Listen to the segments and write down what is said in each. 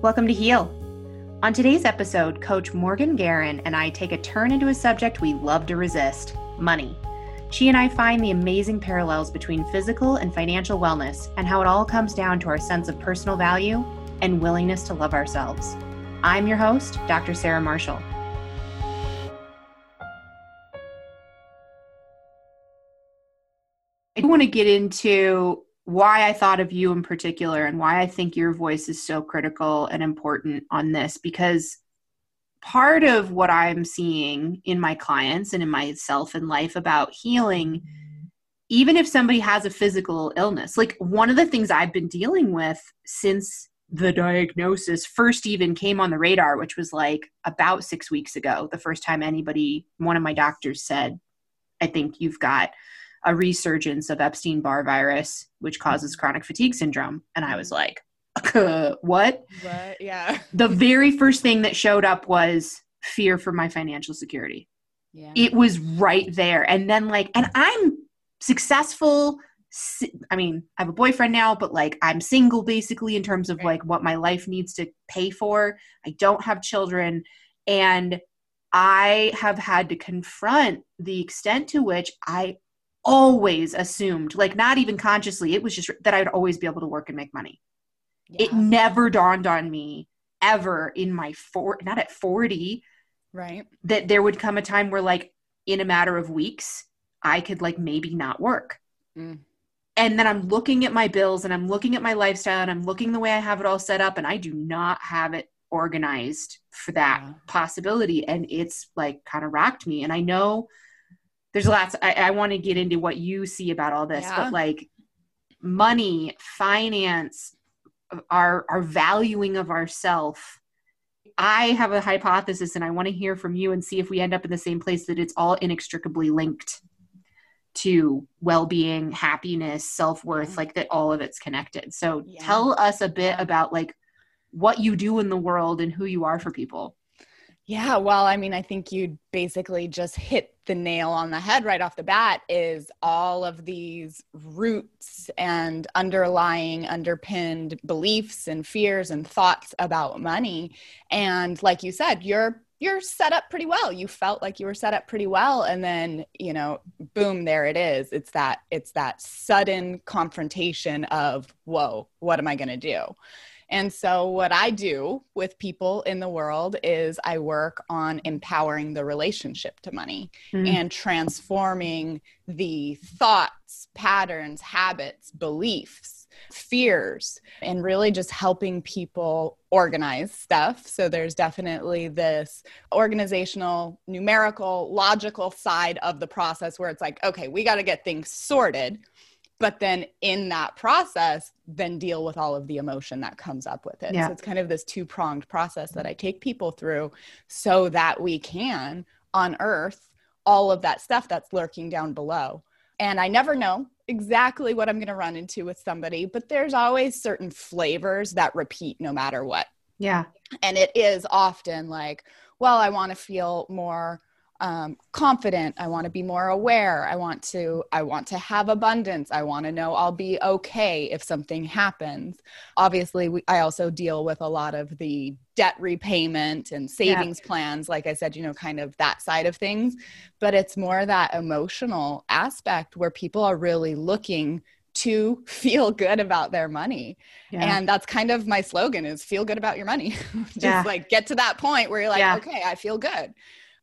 Welcome to Heal. On today's episode, Coach Morgan Guerin and I take a turn into a subject we love to resist money. She and I find the amazing parallels between physical and financial wellness and how it all comes down to our sense of personal value and willingness to love ourselves. I'm your host, Dr. Sarah Marshall. I want to get into why I thought of you in particular and why I think your voice is so critical and important on this because part of what I'm seeing in my clients and in myself in life about healing, even if somebody has a physical illness, like one of the things I've been dealing with since the diagnosis first even came on the radar, which was like about six weeks ago, the first time anybody, one of my doctors said, I think you've got a resurgence of Epstein Barr virus, which causes mm-hmm. chronic fatigue syndrome. And I was like, what? What? Yeah. the very first thing that showed up was fear for my financial security. Yeah. It was right there. And then, like, and I'm successful. I mean, I have a boyfriend now, but like, I'm single basically in terms of right. like what my life needs to pay for. I don't have children. And I have had to confront the extent to which I always assumed, like not even consciously, it was just that I'd always be able to work and make money. Yeah. It never dawned on me ever in my four, not at 40, right? That there would come a time where, like, in a matter of weeks, I could, like, maybe not work. Mm. And then I'm looking at my bills and I'm looking at my lifestyle and I'm looking the way I have it all set up, and I do not have it organized for that yeah. possibility. And it's like kind of rocked me. And I know there's lots i, I want to get into what you see about all this yeah. but like money finance our our valuing of ourself. I have a hypothesis and i want to hear from you and see if we end up in the same place that it's all inextricably linked to well-being happiness self-worth like that all of it's connected. So yeah. tell us a bit about like what you do in the world and who you are for people yeah, well, I mean, I think you basically just hit the nail on the head right off the bat is all of these roots and underlying underpinned beliefs and fears and thoughts about money. And like you said, you're you're set up pretty well. You felt like you were set up pretty well and then, you know, boom, there it is. It's that it's that sudden confrontation of, whoa, what am I going to do? And so, what I do with people in the world is I work on empowering the relationship to money mm-hmm. and transforming the thoughts, patterns, habits, beliefs, fears, and really just helping people organize stuff. So, there's definitely this organizational, numerical, logical side of the process where it's like, okay, we got to get things sorted but then in that process then deal with all of the emotion that comes up with it. Yeah. so it's kind of this two pronged process that i take people through so that we can unearth all of that stuff that's lurking down below. And i never know exactly what i'm going to run into with somebody but there's always certain flavors that repeat no matter what. Yeah. And it is often like well i want to feel more um, confident i want to be more aware i want to i want to have abundance i want to know i'll be okay if something happens obviously we, i also deal with a lot of the debt repayment and savings yeah. plans like i said you know kind of that side of things but it's more that emotional aspect where people are really looking to feel good about their money. Yeah. And that's kind of my slogan is feel good about your money. Just yeah. like get to that point where you're like, yeah. okay, I feel good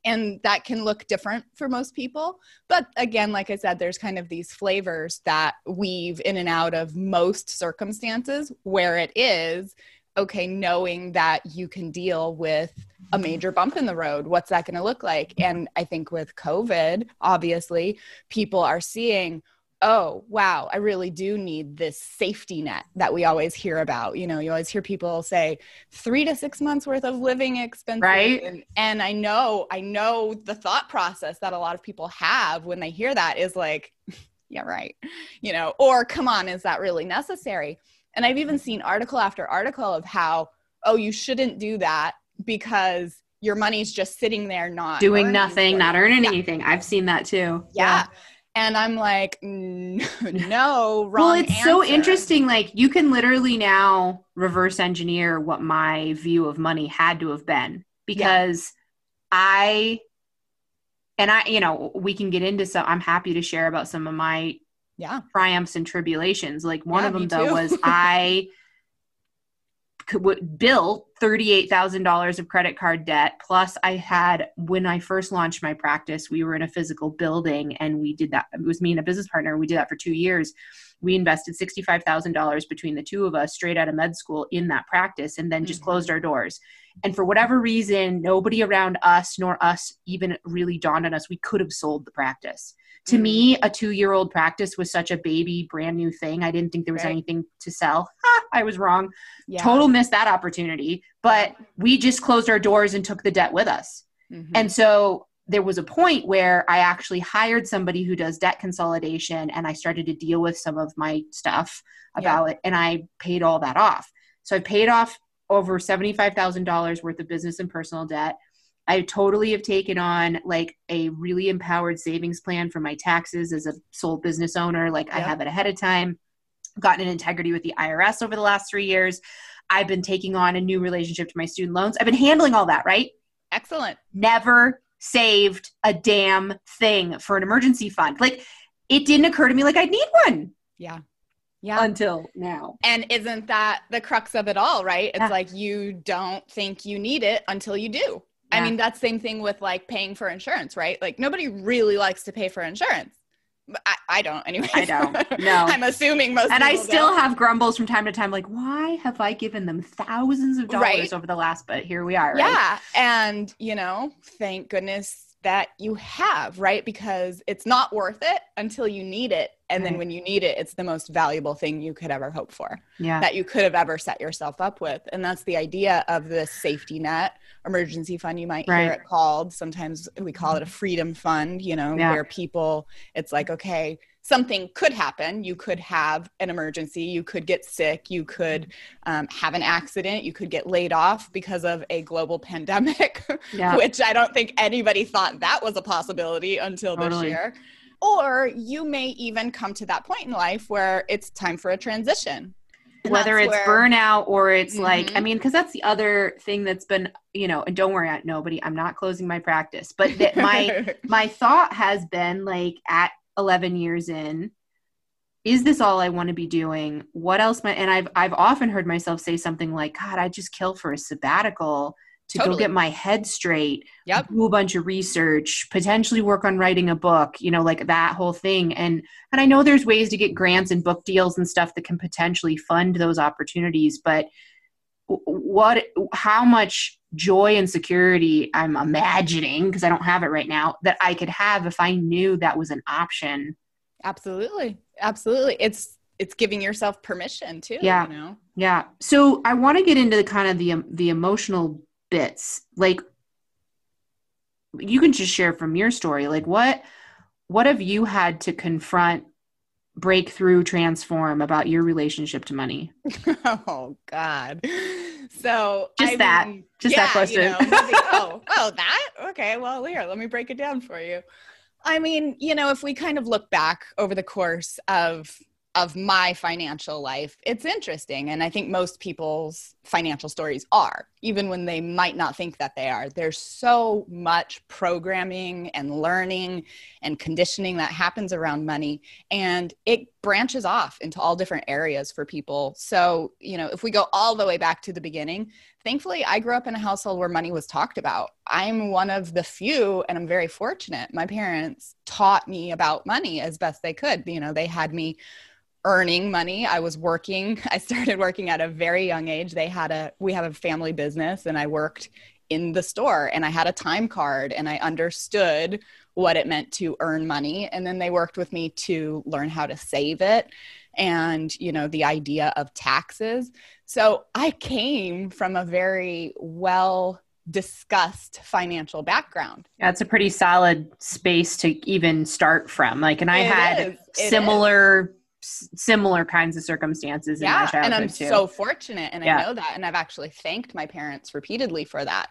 and that can look different for most people. But again like i said there's kind of these flavors that weave in and out of most circumstances where it is okay knowing that you can deal with a mm-hmm. major bump in the road what's that going to look like? And i think with covid obviously people are seeing oh, wow, I really do need this safety net that we always hear about. You know, you always hear people say three to six months worth of living expenses. Right. And, and I know, I know the thought process that a lot of people have when they hear that is like, yeah, right. You know, or come on, is that really necessary? And I've even seen article after article of how, oh, you shouldn't do that because your money's just sitting there not doing nothing, not earning yeah. anything. I've seen that too. yeah. yeah And I'm like, no, wrong. well, it's answer. so interesting. Like, you can literally now reverse engineer what my view of money had to have been because yeah. I, and I, you know, we can get into some, I'm happy to share about some of my yeah triumphs and tribulations. Like, one yeah, of them, though, was I, built $38,000 of credit card debt. Plus, I had, when I first launched my practice, we were in a physical building and we did that. It was me and a business partner. We did that for two years. We invested $65,000 between the two of us straight out of med school in that practice and then just mm-hmm. closed our doors. And for whatever reason, nobody around us nor us even really dawned on us we could have sold the practice to me a two year old practice was such a baby brand new thing i didn't think there was right. anything to sell i was wrong yeah. total missed that opportunity but we just closed our doors and took the debt with us mm-hmm. and so there was a point where i actually hired somebody who does debt consolidation and i started to deal with some of my stuff about yeah. it and i paid all that off so i paid off over $75000 worth of business and personal debt I totally have taken on like a really empowered savings plan for my taxes as a sole business owner. Like yep. I have it ahead of time, gotten an integrity with the IRS over the last three years. I've been taking on a new relationship to my student loans. I've been handling all that, right? Excellent. Never saved a damn thing for an emergency fund. Like it didn't occur to me like I'd need one. Yeah. Yeah. Until now. And isn't that the crux of it all, right? It's yeah. like you don't think you need it until you do. I mean, that's the same thing with like paying for insurance, right? Like nobody really likes to pay for insurance. I, I don't anyway. I don't. No. I'm assuming most And I still don't. have grumbles from time to time, like, why have I given them thousands of dollars right? over the last, but here we are. Right? Yeah. And, you know, thank goodness that you have, right? Because it's not worth it until you need it. And right. then when you need it, it's the most valuable thing you could ever hope for. Yeah. That you could have ever set yourself up with. And that's the idea of this safety net emergency fund, you might right. hear it called. Sometimes we call it a freedom fund, you know, yeah. where people, it's like, okay, something could happen. You could have an emergency. You could get sick. You could um, have an accident. You could get laid off because of a global pandemic, yeah. which I don't think anybody thought that was a possibility until totally. this year. Or you may even come to that point in life where it's time for a transition. And Whether it's where, burnout or it's mm-hmm. like, I mm-hmm. mean, because that's the other thing that's been, you know, and don't worry, at nobody, I'm not closing my practice, but that my my thought has been like at 11 years in is this all I want to be doing? What else my and I've I've often heard myself say something like, God, I'd just kill for a sabbatical to totally. go get my head straight, yep. do a bunch of research, potentially work on writing a book, you know, like that whole thing. And and I know there's ways to get grants and book deals and stuff that can potentially fund those opportunities, but what how much joy and security I'm imagining because I don't have it right now that I could have if I knew that was an option. Absolutely. Absolutely. It's it's giving yourself permission too, yeah. you know. Yeah. So I want to get into the kind of the the emotional bits. Like you can just share from your story. Like what what have you had to confront breakthrough transform about your relationship to money? Oh god. So just I that. mean, just yeah, that question. you know, oh oh that? Okay well here let me break it down for you. I mean you know if we kind of look back over the course of of my financial life, it's interesting. And I think most people's financial stories are, even when they might not think that they are. There's so much programming and learning and conditioning that happens around money, and it branches off into all different areas for people. So, you know, if we go all the way back to the beginning, thankfully, I grew up in a household where money was talked about. I'm one of the few, and I'm very fortunate. My parents taught me about money as best they could. You know, they had me earning money. I was working. I started working at a very young age. They had a we have a family business and I worked in the store and I had a time card and I understood what it meant to earn money and then they worked with me to learn how to save it and you know the idea of taxes. So I came from a very well discussed financial background. That's a pretty solid space to even start from. Like and I it had similar similar kinds of circumstances yeah, and I'm too. so fortunate and yeah. I know that and I've actually thanked my parents repeatedly for that.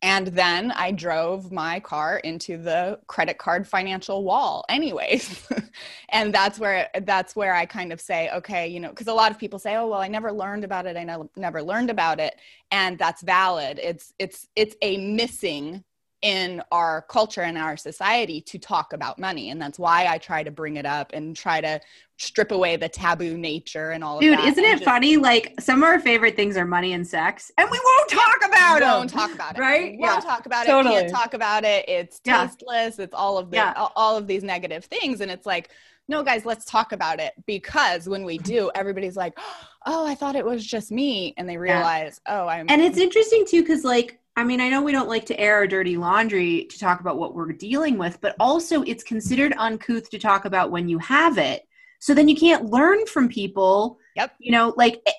And then I drove my car into the credit card financial wall anyways. and that's where that's where I kind of say, okay, you know, because a lot of people say, oh, well, I never learned about it. I ne- never learned about it. And that's valid. It's it's it's a missing in our culture and our society to talk about money and that's why i try to bring it up and try to strip away the taboo nature and all of that. Dude, of that isn't it just, funny? Like some of our favorite things are money and sex, and we won't talk about we it. won't talk about it right? we won't Yeah. talk about Totally. it can't talk about it it's Yeah. tasteless it's all of the Yeah. all- all of these negative things and it's like no guys let's talk about it because when we do everybody's like oh i thought it was just me and they realize oh i'm And it's interesting too, because like, I mean, I know we don't like to air our dirty laundry to talk about what we're dealing with, but also it's considered uncouth to talk about when you have it. So then you can't learn from people. Yep. You know, like eh,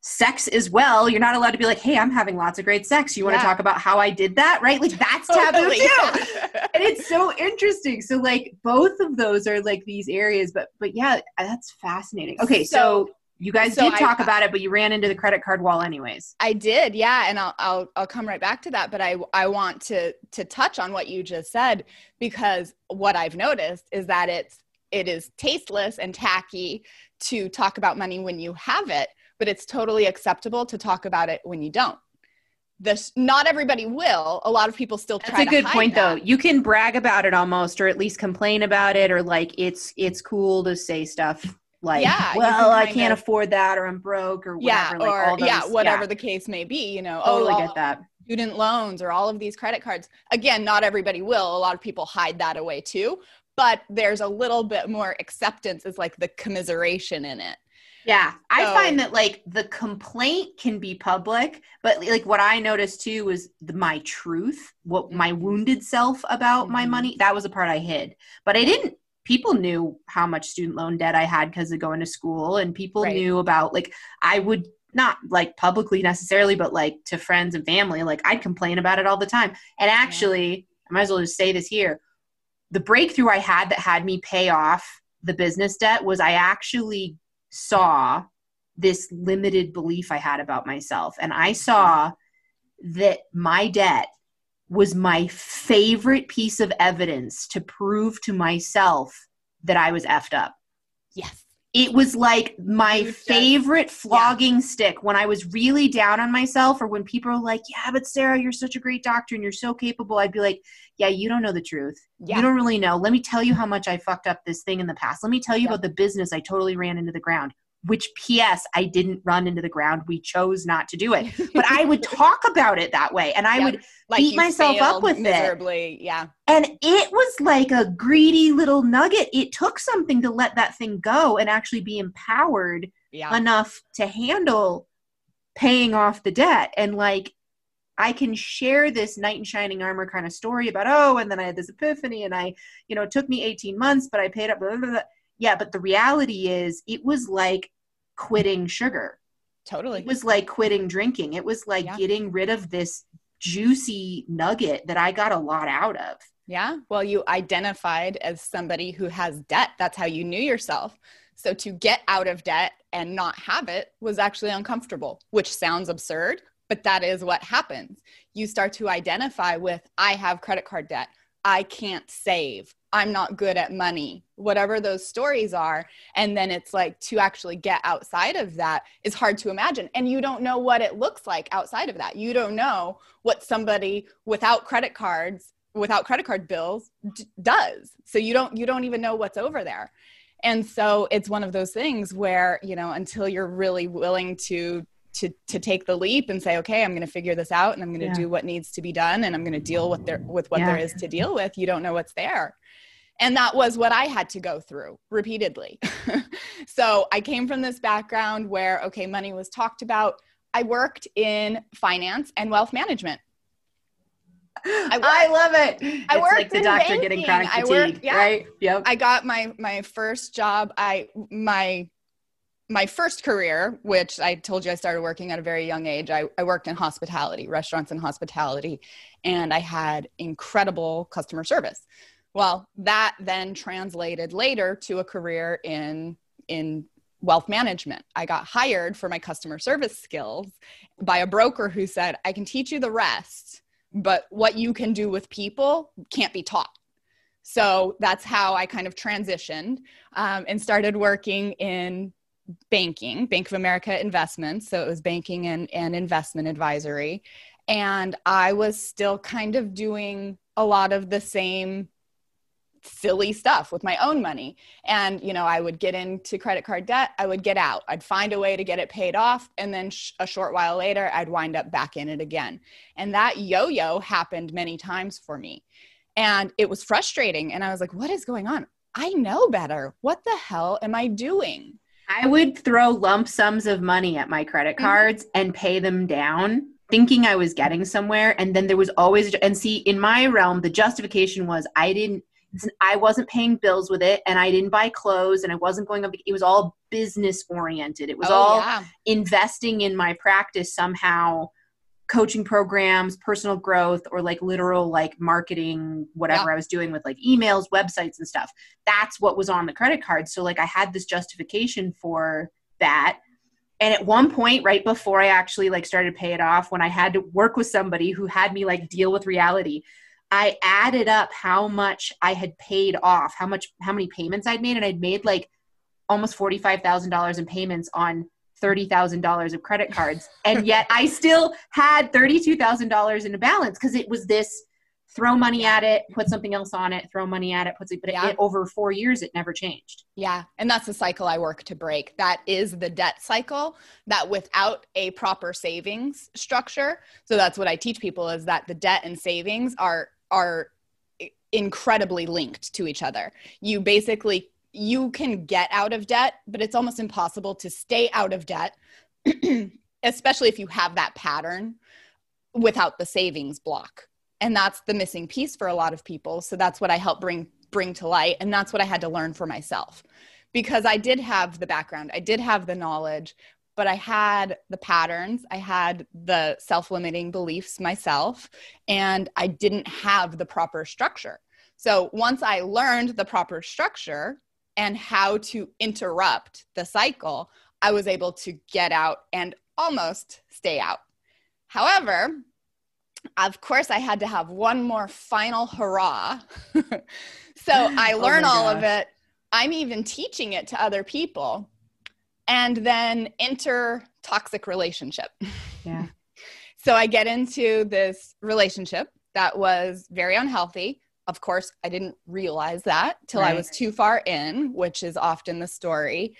sex as well. You're not allowed to be like, hey, I'm having lots of great sex. You want to Yeah. talk about how I did that? Right? Like that's taboo Totally. too. and it's so interesting so like both of those are like these areas but but yeah that's fascinating okay so, So- you guys so did I- talk about it but you ran into the credit card wall anyways I did, yeah, and I'll, I'll I'll come right back to that. But I I want to to touch on what you just said because what I've noticed is that it's it is tasteless and tacky to talk about money when you have it, but it's totally acceptable to talk about it when you don't. This not everybody will. A lot of people still try about it. that's try. a to good point that. though you can brag about it almost or at least complain about it or like it's it's cool to say stuff like Yeah, well can i can't of- afford that or i'm broke or Yeah, whatever like or all those, yeah, whatever the case may be. You know, totally oh, get that student loans or all of these credit cards. Again, not everybody will. A lot of people hide that away too, but there's a little bit more acceptance is like the commiseration in it. Yeah, I find that like the complaint can be public, but like what I noticed too was the, my truth, what my wounded self about my Mhm. money. That was a part I hid, but I didn't. People knew how much student loan debt I had because of going to school, and people Right. knew about like I would not like publicly necessarily, but like to friends and family, like I'd complain about it all the time. And actually, I might as well just say this here: the breakthrough I had that had me pay off the business debt was I actually saw this limited belief I had about myself. And I saw that my debt was my favorite piece of evidence to prove to myself that I was effed up. Yes. It was like my just- favorite flogging stick when I was really down on myself, or when people are like, Yeah, but Sarah, you're such a great doctor and you're so capable. I'd be like, Yeah, you don't know the truth. Yeah. You don't really know. Let me tell you how much I fucked up this thing in the past. Let me tell you Yeah. about the business I totally ran into the ground. Which, P.S., I didn't run into the ground. We chose not to do it. But I would talk about it that way. And I Yeah. would, like beat myself up with it. Yeah. and it was like a greedy little nugget. It took something to let that thing go and actually be empowered Yeah. enough to handle paying off the debt. And like, I can share this knight in shining armor kind of story about, oh, and then I had this epiphany and I, you know, it took me 18 months, but I paid up. Blah, blah, blah. Yeah, but the reality is it was like quitting sugar. totally. It was like quitting drinking. It was like Yeah. getting rid of this juicy nugget that I got a lot out of. Yeah. Well, you identified as somebody who has debt. That's how you knew yourself. So to get out of debt and not have it was actually uncomfortable, which sounds absurd, but that is what happens. You start to identify with, I have credit card debt. I can't save. I'm not good at money, whatever those stories are. And then it's like to actually get outside of that is hard to imagine. And you don't know what it looks like outside of that. You don't know what somebody without credit cards, without credit card bills d- does. So you don't you don't even know what's over there. And so it's one of those things where, you know, until you're really willing to to to take the leap and say, okay, I'm going to figure this out and I'm going to Yeah. do what needs to be done and I'm going to deal with there with what Yeah. there is to deal with. You don't know what's there. And that was what I had to go through repeatedly. so I came from this background where, okay, money was talked about. I worked in finance and wealth management. I, worked- love it. it's I like worked the in doctor getting banking. chronic I fatigue, worked- yeah. right? Yep. I got my my first job. I my my first career, which I told you I started working at a very young age. I, I worked in hospitality, restaurants and hospitality, and I had incredible customer service. Well, that then translated later to a career in in wealth management. I got hired for my customer service skills by a broker who said, "I can teach you the rest." but what you can do with people can't be taught. So that's how I kind of transitioned um, and started working in banking, Bank of America Investments. So it was banking and, and investment advisory. And I was still kind of doing a lot of the same silly stuff with my own money. And, you know, I would get into credit card debt, I would get out, I'd find a way to get it paid off. And then sh- a short while later, I'd wind up back in it again. And that yo yo happened many times for me. And it was frustrating. And I was like, what is going on? I know better. What the hell am I doing? I would throw lump sums of money at my credit mm-hmm. cards mm-hmm. and pay them down thinking I was getting somewhere. And then there was always, and see, in my realm, the justification was I didn't I wasn't paying bills with it and I didn't buy clothes and I wasn't going up. It was all business oriented. It was oh, all yeah. investing in my practice somehow, coaching programs, personal growth, or like literal like marketing, whatever yeah. I was doing with like emails, websites, and stuff. That's what was on the credit card. So like I had this justification for that. And at one point, right before I actually like started to pay it off, when I had to work with somebody who had me like deal with reality, I added up how much I had paid off, how much, how many payments I'd made, and I'd made like almost forty-five thousand dollars in payments on thirty thousand dollars of credit cards, and yet I still had thirty-two thousand dollars in a balance because it was this throw money at it, put something else on it, throw money at it, put but yeah. it, over four years it never changed. Yeah, and that's the cycle I work to break. That is the debt cycle. That without a proper savings structure, so that's what I teach people is that the debt and savings are are incredibly linked to each other. You basically you can get out of debt, but it's almost impossible to stay out of debt, especially if you have that pattern without the savings block. And that's the missing piece for a lot of people. So that's what I help bring bring to light and that's what I had to learn for myself. Because I did have the background, I did have the knowledge, but I had the patterns, I had the self limiting beliefs myself, and I didn't have the proper structure. So once I learned the proper structure and how to interrupt the cycle, I was able to get out and almost stay out. However, of course, I had to have one more final hurrah. so I learn oh all of it. I'm even teaching it to other people and then enter toxic relationship. Yeah. so I get into this relationship that was very unhealthy. Of course, I didn't realize that till right. I was too far in, which is often the story.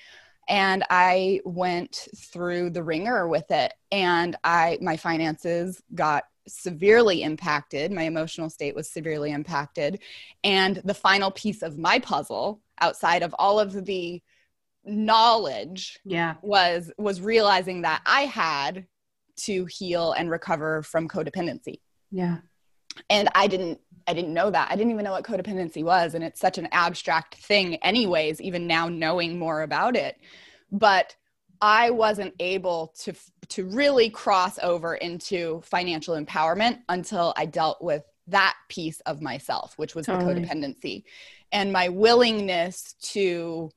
And I went through the wringer with it and I my finances got severely impacted. My emotional state was severely impacted. And the final piece of my puzzle outside of all of the knowledge yeah was was realizing that i had to heal and recover from codependency yeah and i didn't i didn't know that. I didn't even know what codependency was and it's such an abstract thing anyways even now knowing more about it. But i wasn't able to to really cross over into financial empowerment until i dealt with that piece of myself which was totally. the codependency. And my willingness to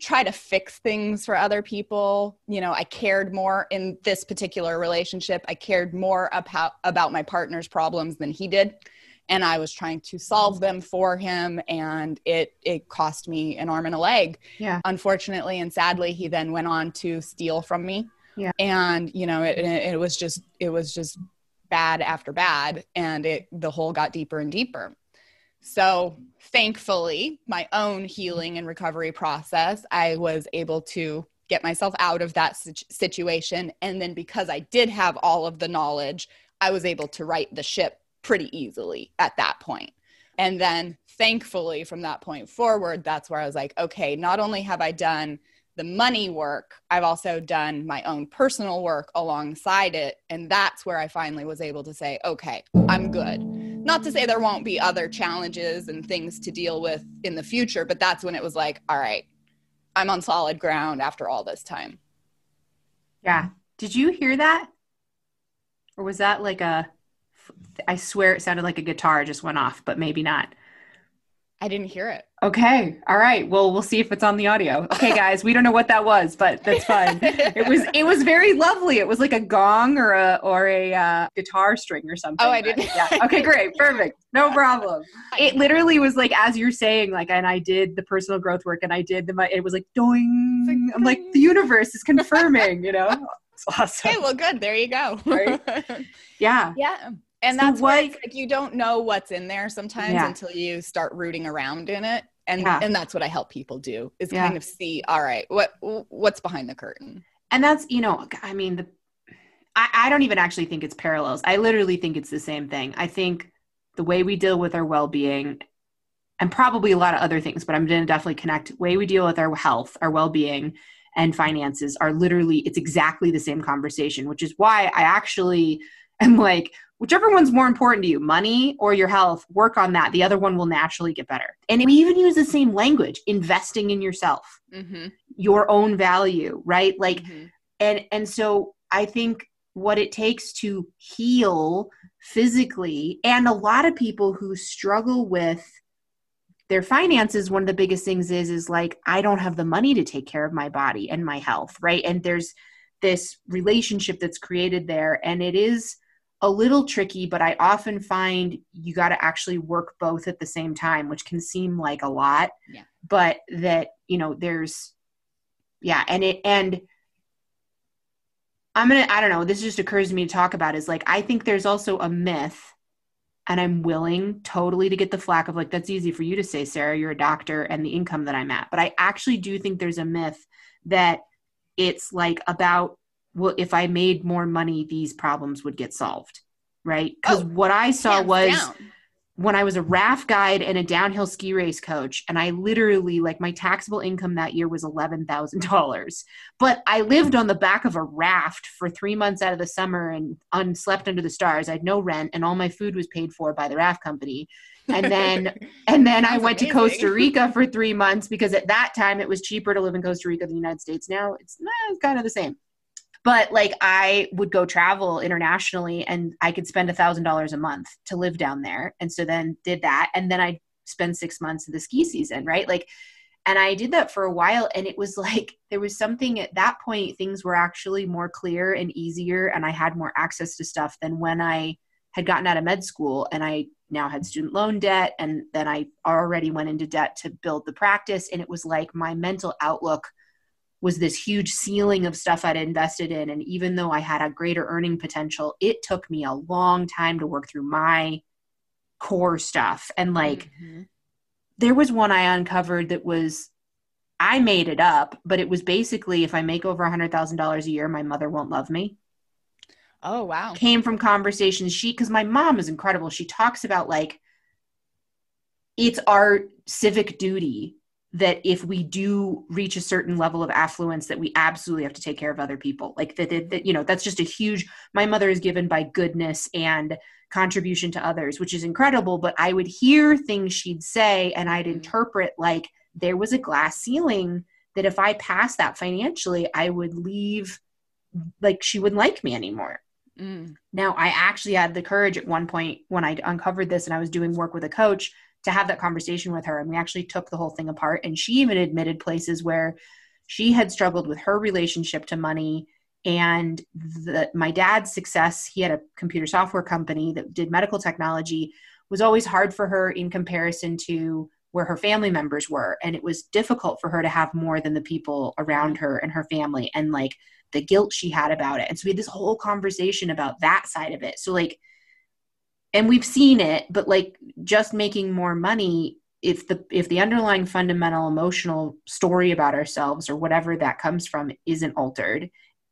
try to fix things for other people. You know, I cared more in this particular relationship. I cared more about about my partner's problems than he did. And I was trying to solve them for him and it it cost me an arm and a leg. Yeah. Unfortunately and sadly he then went on to steal from me. Yeah. And you know, it it was just it was just bad after bad and it the hole got deeper and deeper. So, thankfully, my own healing and recovery process, I was able to get myself out of that situation. And then, because I did have all of the knowledge, I was able to right the ship pretty easily at that point. And then, thankfully, from that point forward, that's where I was like, okay, not only have I done the money work, I've also done my own personal work alongside it. And that's where I finally was able to say, okay, I'm good not to say there won't be other challenges and things to deal with in the future, but that's when it was like, all right, I'm on solid ground after all this time. Yeah. Did you hear that? Or was that like a, I swear it sounded like a guitar just went off, but maybe not. I didn't hear it. Okay. All right. Well, we'll see if it's on the audio. Okay, guys, we don't know what that was, but that's fine. it was it was very lovely. It was like a gong or a or a uh, guitar string or something. Oh, I didn't. Yeah. Okay, great. Perfect. No problem. It literally was like as you're saying like and I did the personal growth work and I did the it was like doing. Like, I'm like the universe is confirming, you know. It's awesome. Okay, well good. There you go. Right? Yeah. Yeah and so that's what like you don't know what's in there sometimes yeah. until you start rooting around in it and yeah. and that's what i help people do is yeah. kind of see all right what what's behind the curtain and that's you know i mean the I, I don't even actually think it's parallels i literally think it's the same thing i think the way we deal with our well-being and probably a lot of other things but i'm going to definitely connect way we deal with our health our well-being and finances are literally it's exactly the same conversation which is why i actually am like whichever one's more important to you, money or your health, work on that. The other one will naturally get better. And we even use the same language, investing in yourself, mm-hmm. your own value, right? Like, mm-hmm. and, and so I think what it takes to heal physically, and a lot of people who struggle with their finances, one of the biggest things is, is like, I don't have the money to take care of my body and my health, right? And there's this relationship that's created there. And it is, a little tricky, but I often find you got to actually work both at the same time, which can seem like a lot. Yeah. But that, you know, there's, yeah. And it, and I'm going to, I don't know, this just occurs to me to talk about is like, I think there's also a myth, and I'm willing totally to get the flack of like, that's easy for you to say, Sarah, you're a doctor and the income that I'm at. But I actually do think there's a myth that it's like about well, if I made more money, these problems would get solved, right? Because oh, what I saw was down. when I was a raft guide and a downhill ski race coach, and I literally, like, my taxable income that year was $11,000. But I lived on the back of a raft for three months out of the summer and unslept under the stars. I had no rent, and all my food was paid for by the raft company. and then and then I went amazing. to Costa Rica for three months because at that time it was cheaper to live in Costa Rica than the United States. Now it's, eh, it's kind of the same but like i would go travel internationally and i could spend a thousand dollars a month to live down there. And so then did that. And then i spend six months of the ski season right? Like and i did that for a while. And it was like there was something at that point things were actually more clear and easier and i had more access to stuff than when i had gotten out of med school and i now had student loan debt and then i already went into debt to build the practice. And it was like my mental outlook was this huge ceiling of stuff I'd invested in. And even though I had a greater earning potential, it took me a long time to work through my core stuff. And like, mm-hmm. there was one I uncovered that was, I made it up, but it was basically if I make over a $100,000 a year, my mother won't love me. Oh, wow. Came from conversations she, because my mom is incredible. She talks about like, it's our civic duty that if we do reach a certain level of affluence that we absolutely have to take care of other people like that, that, that, you know that's just a huge my mother is given by goodness and contribution to others which is incredible but i would hear things she'd say and i'd mm. interpret like there was a glass ceiling that if i passed that financially i would leave like she wouldn't like me anymore mm. now i actually had the courage at one point when i uncovered this and i was doing work with a coach to have that conversation with her. And we actually took the whole thing apart. And she even admitted places where she had struggled with her relationship to money and the, my dad's success. He had a computer software company that did medical technology. Was always hard for her in comparison to where her family members were. And it was difficult for her to have more than the people around her and her family and like the guilt she had about it. And so we had this whole conversation about that side of it. So like and we've seen it but like just making more money if the if the underlying fundamental emotional story about ourselves or whatever that comes from isn't altered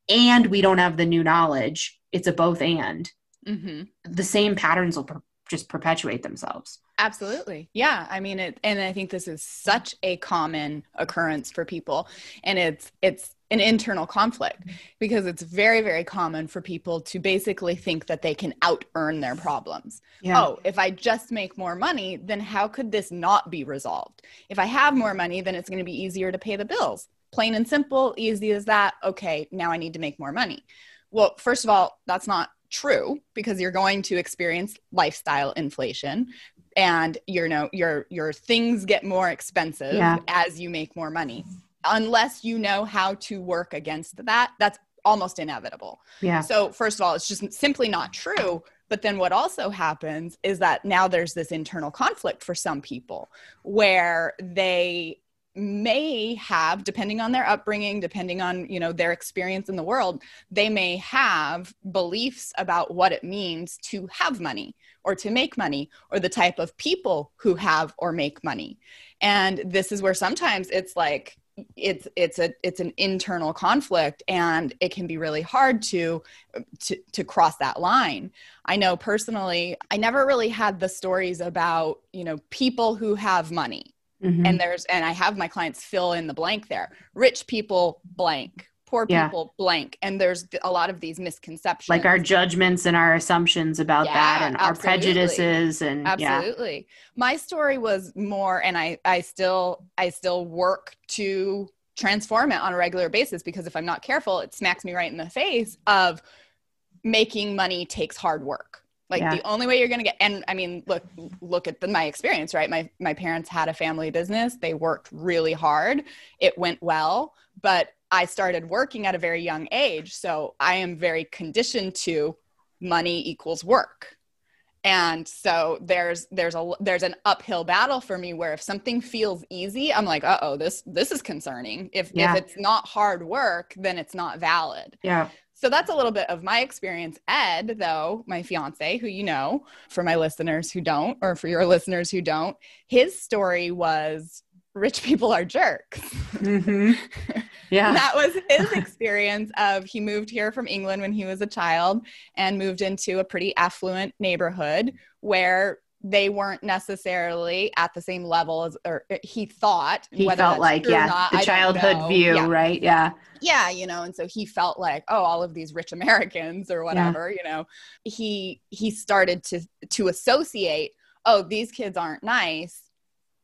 and we don't have the new knowledge it's a both and mm-hmm. the same patterns will per- just perpetuate themselves absolutely. Yeah. I mean it and i think this is such a common occurrence for people and it's it's an internal conflict because it's very very common for people to basically think that they can out earn their problems. Yeah. oh if i just make more money then how could this not be resolved? If i have more money then it's going to be easier to pay the bills. Plain and simple easy as that. Okay now i need to make more money. Well first of all that's not true because you're going to experience lifestyle inflation and you know your your things get more expensive yeah. as you make more money. Unless you know how to work against that that's almost inevitable. Yeah. So first of all it's just simply not true. But then what also happens is that now there's this internal conflict for some people where they may have depending on their upbringing depending on you know their experience in the world they may have beliefs about what it means to have money or to make money or the type of people who have or make money. And this is where sometimes it's like it's it's a it's an internal conflict and it can be really hard to to to cross that line. I know personally i never really had the stories about you know people who have money Mm-hmm. And there's, and I have my clients fill in the blank there. Rich people, blank. Poor people, yeah. blank. And there's a lot of these misconceptions. Like our judgments and our assumptions about yeah, that and absolutely. our prejudices and absolutely. Yeah. My story was more, and I, I still, I still work to transform it on a regular basis because if I'm not careful, it smacks me right in the face of making money takes hard work like yeah. the only way you're going to get and i mean look look at the, my experience right? My my parents had a family business. They worked really hard. It went well but i started working at a very young age so i am very conditioned to money equals work. And so there's there's a there's an uphill battle for me where if something feels easy i'm like uh-oh this this is concerning. If yeah. if it's not hard work then it's not valid. Yeah so that's a little bit of my experience. Ed, though, my fiance, who you know, for my listeners who don't, or for your listeners who don't, his story was rich people are jerks. Mm-hmm. Yeah. that was his experience of he moved here from England when he was a child and moved into a pretty affluent neighborhood where they weren't necessarily at the same level as or uh, he thought he felt like yeah not, the childhood view yeah. right? Yeah. Yeah you know and so he felt like oh all of these rich americans or whatever yeah. you know. He he started to to associate oh these kids aren't nice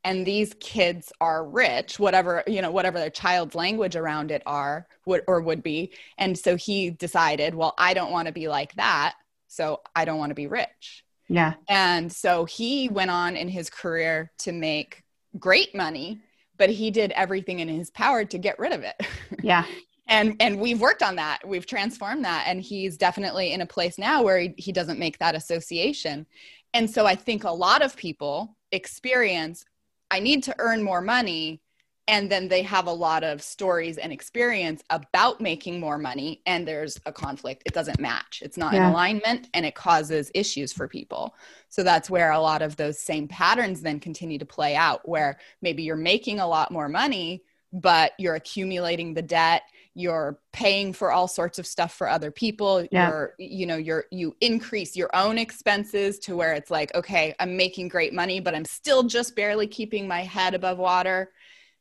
and these kids are rich whatever you know whatever their child's language around it are would or would be. And so he decided well i don't want to be like that so i don't want to be rich yeah. And so he went on in his career to make great money, but he did everything in his power to get rid of it. Yeah. and and we've worked on that. We've transformed that and he's definitely in a place now where he, he doesn't make that association. And so I think a lot of people experience I need to earn more money and then they have a lot of stories and experience about making more money and there's a conflict it doesn't match it's not yeah. in alignment and it causes issues for people so that's where a lot of those same patterns then continue to play out where maybe you're making a lot more money but you're accumulating the debt you're paying for all sorts of stuff for other people yeah. you're you know you're you increase your own expenses to where it's like okay i'm making great money but i'm still just barely keeping my head above water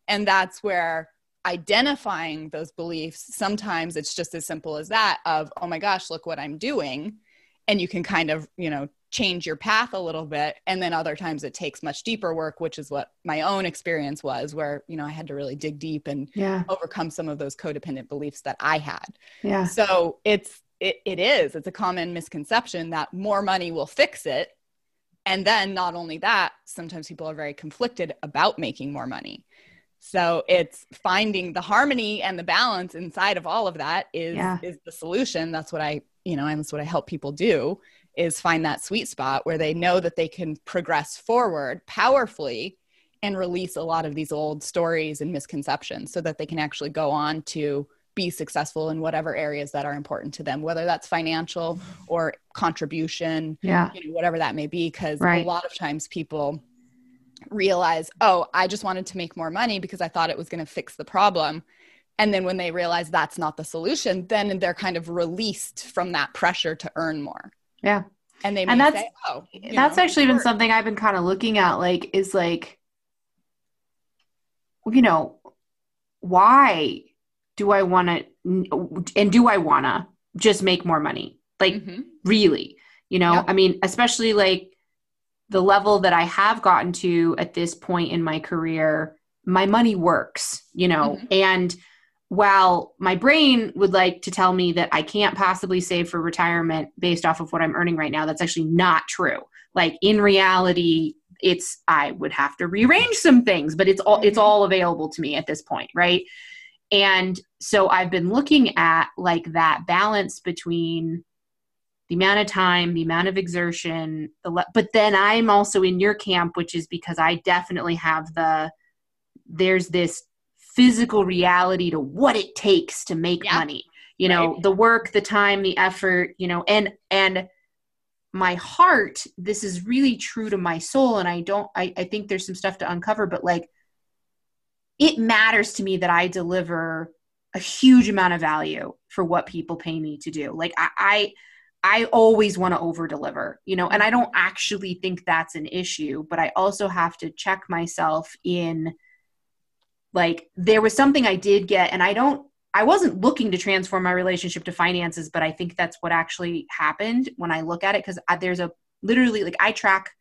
and that's where identifying those beliefs, sometimes it's just as simple as that of, oh my gosh, look what I'm doing. And you can kind of, you know, change your path a little bit. And then other times it takes much deeper work, which is what my own experience was, where, you know, I had to really dig deep and yeah. overcome some of those codependent beliefs that I had. Yeah. So it's, it, it is, it's a common misconception that more money will fix it. And then not only that, sometimes people are very conflicted about making more money. So it's finding the harmony and the balance inside of all of that is yeah. is the solution. That's what I, you know, and that's what I help people do is find that sweet spot where they know that they can progress forward powerfully and release a lot of these old stories and misconceptions so that they can actually go on to be successful in whatever areas that are important to them, whether that's financial or contribution, yeah, you know, whatever that may be. Because right. a lot of times people realize, oh, I just wanted to make more money because I thought it was going to fix the problem. And then when they realize that's not the solution, then they're kind of released from that pressure to earn more. Yeah. And they and that's, say, oh, that's know, actually been something I've been kind of looking at, like, is like, you know, why do I want to, and do I want to just make more money? Like, mm-hmm. really? You know. I mean, especially like the level that I have gotten to at this point in my career, my money works, you know, mm-hmm. and while my brain would like to tell me that I can't possibly save for retirement based off of what I'm earning right now, that's actually not true. Like in reality, it's I would have to rearrange some things, but it's all it's mm-hmm. all available to me at this point, right? And so I've been looking at like that balance between the amount of time, the amount of exertion, the le- but then I'm also in your camp, which is because I definitely have the there's this physical reality to what it takes to make yeah. money. You know, right. the work, the time, the effort, you know, and and my heart, this is really true to my soul. And I don't I, I think there's some stuff to uncover, but like it matters to me that I deliver a huge amount of value for what people pay me to do. Like I, I I always want to over deliver, you know, and I don't actually think that's an issue, but I also have to check myself in like there was something I did get, and I don't, I wasn't looking to transform my relationship to finances, but I think that's what actually happened when I look at it because there's a literally like I track.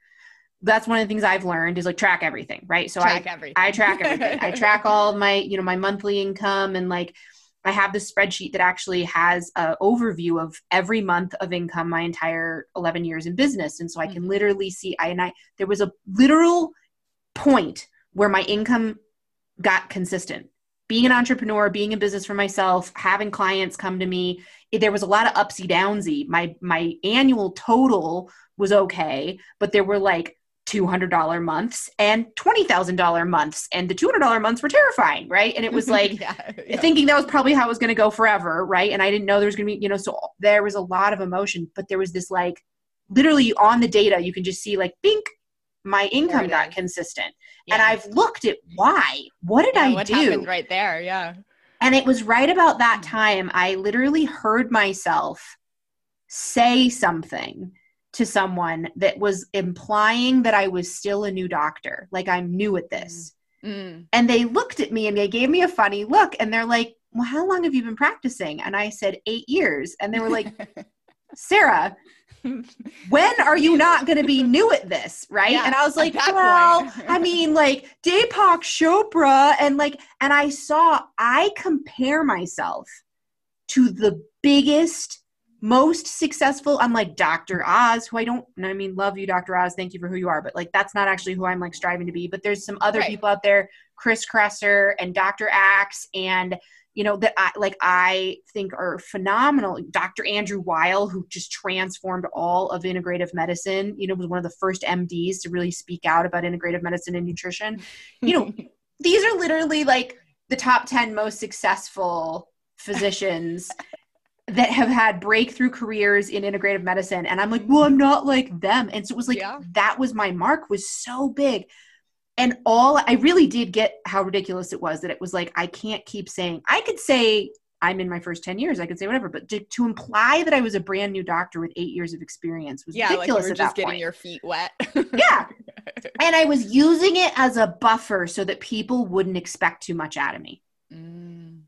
That's one of the things I've learned is like track everything, right? So track I everything. I track everything. I track all my you know my monthly income and like I have this spreadsheet that actually has an overview of every month of income my entire 11 years in business. And so I can mm-hmm. literally see I and I there was a literal point where my income got consistent. Being an entrepreneur, being in business for myself, having clients come to me, there was a lot of upsy downsy. My my annual total was okay, but there were like $200 months and $20,000 months and the $200 months were terrifying, right? And it was like yeah, yeah. thinking that was probably how it was going to go forever, right? And I didn't know there was going to be, you know, so there was a lot of emotion, but there was this like literally on the data you can just see like bink my income got consistent. Yeah. And I've looked at why. What did I what do? Happened right there, yeah. And it was right about that hmm. time I literally heard myself say something to someone that was implying that I was still a new doctor, like I'm new at this. Mm. And they looked at me and they gave me a funny look and they're like, Well, how long have you been practicing? And I said, Eight years. And they were like, Sarah, when are you not going to be new at this right yeah, and i was like well i mean like deepak chopra and like and i saw i compare myself to the biggest most successful i'm like dr oz who i don't i mean love you dr oz thank you for who you are but like that's not actually who i'm like striving to be but there's some other right. people out there chris kresser and dr axe and you know that I like I think are phenomenal. Dr. Andrew Weil, who just transformed all of integrative medicine, you know, was one of the first MDs to really speak out about integrative medicine and nutrition. You know, these are literally like the top 10 most successful physicians that have had breakthrough careers in integrative medicine and i'm like well i'm not like them and so it was like yeah. that was my mark was so big and all I really did get how ridiculous it was that it was like I can't keep saying I could say I'm in my first 10 years I could say whatever but to, to imply that I was a brand new doctor with 8 years of experience was yeah, ridiculous like were just getting point. your feet wet. yeah. And I was using it as a buffer so that people wouldn't expect too much out of me. Mm.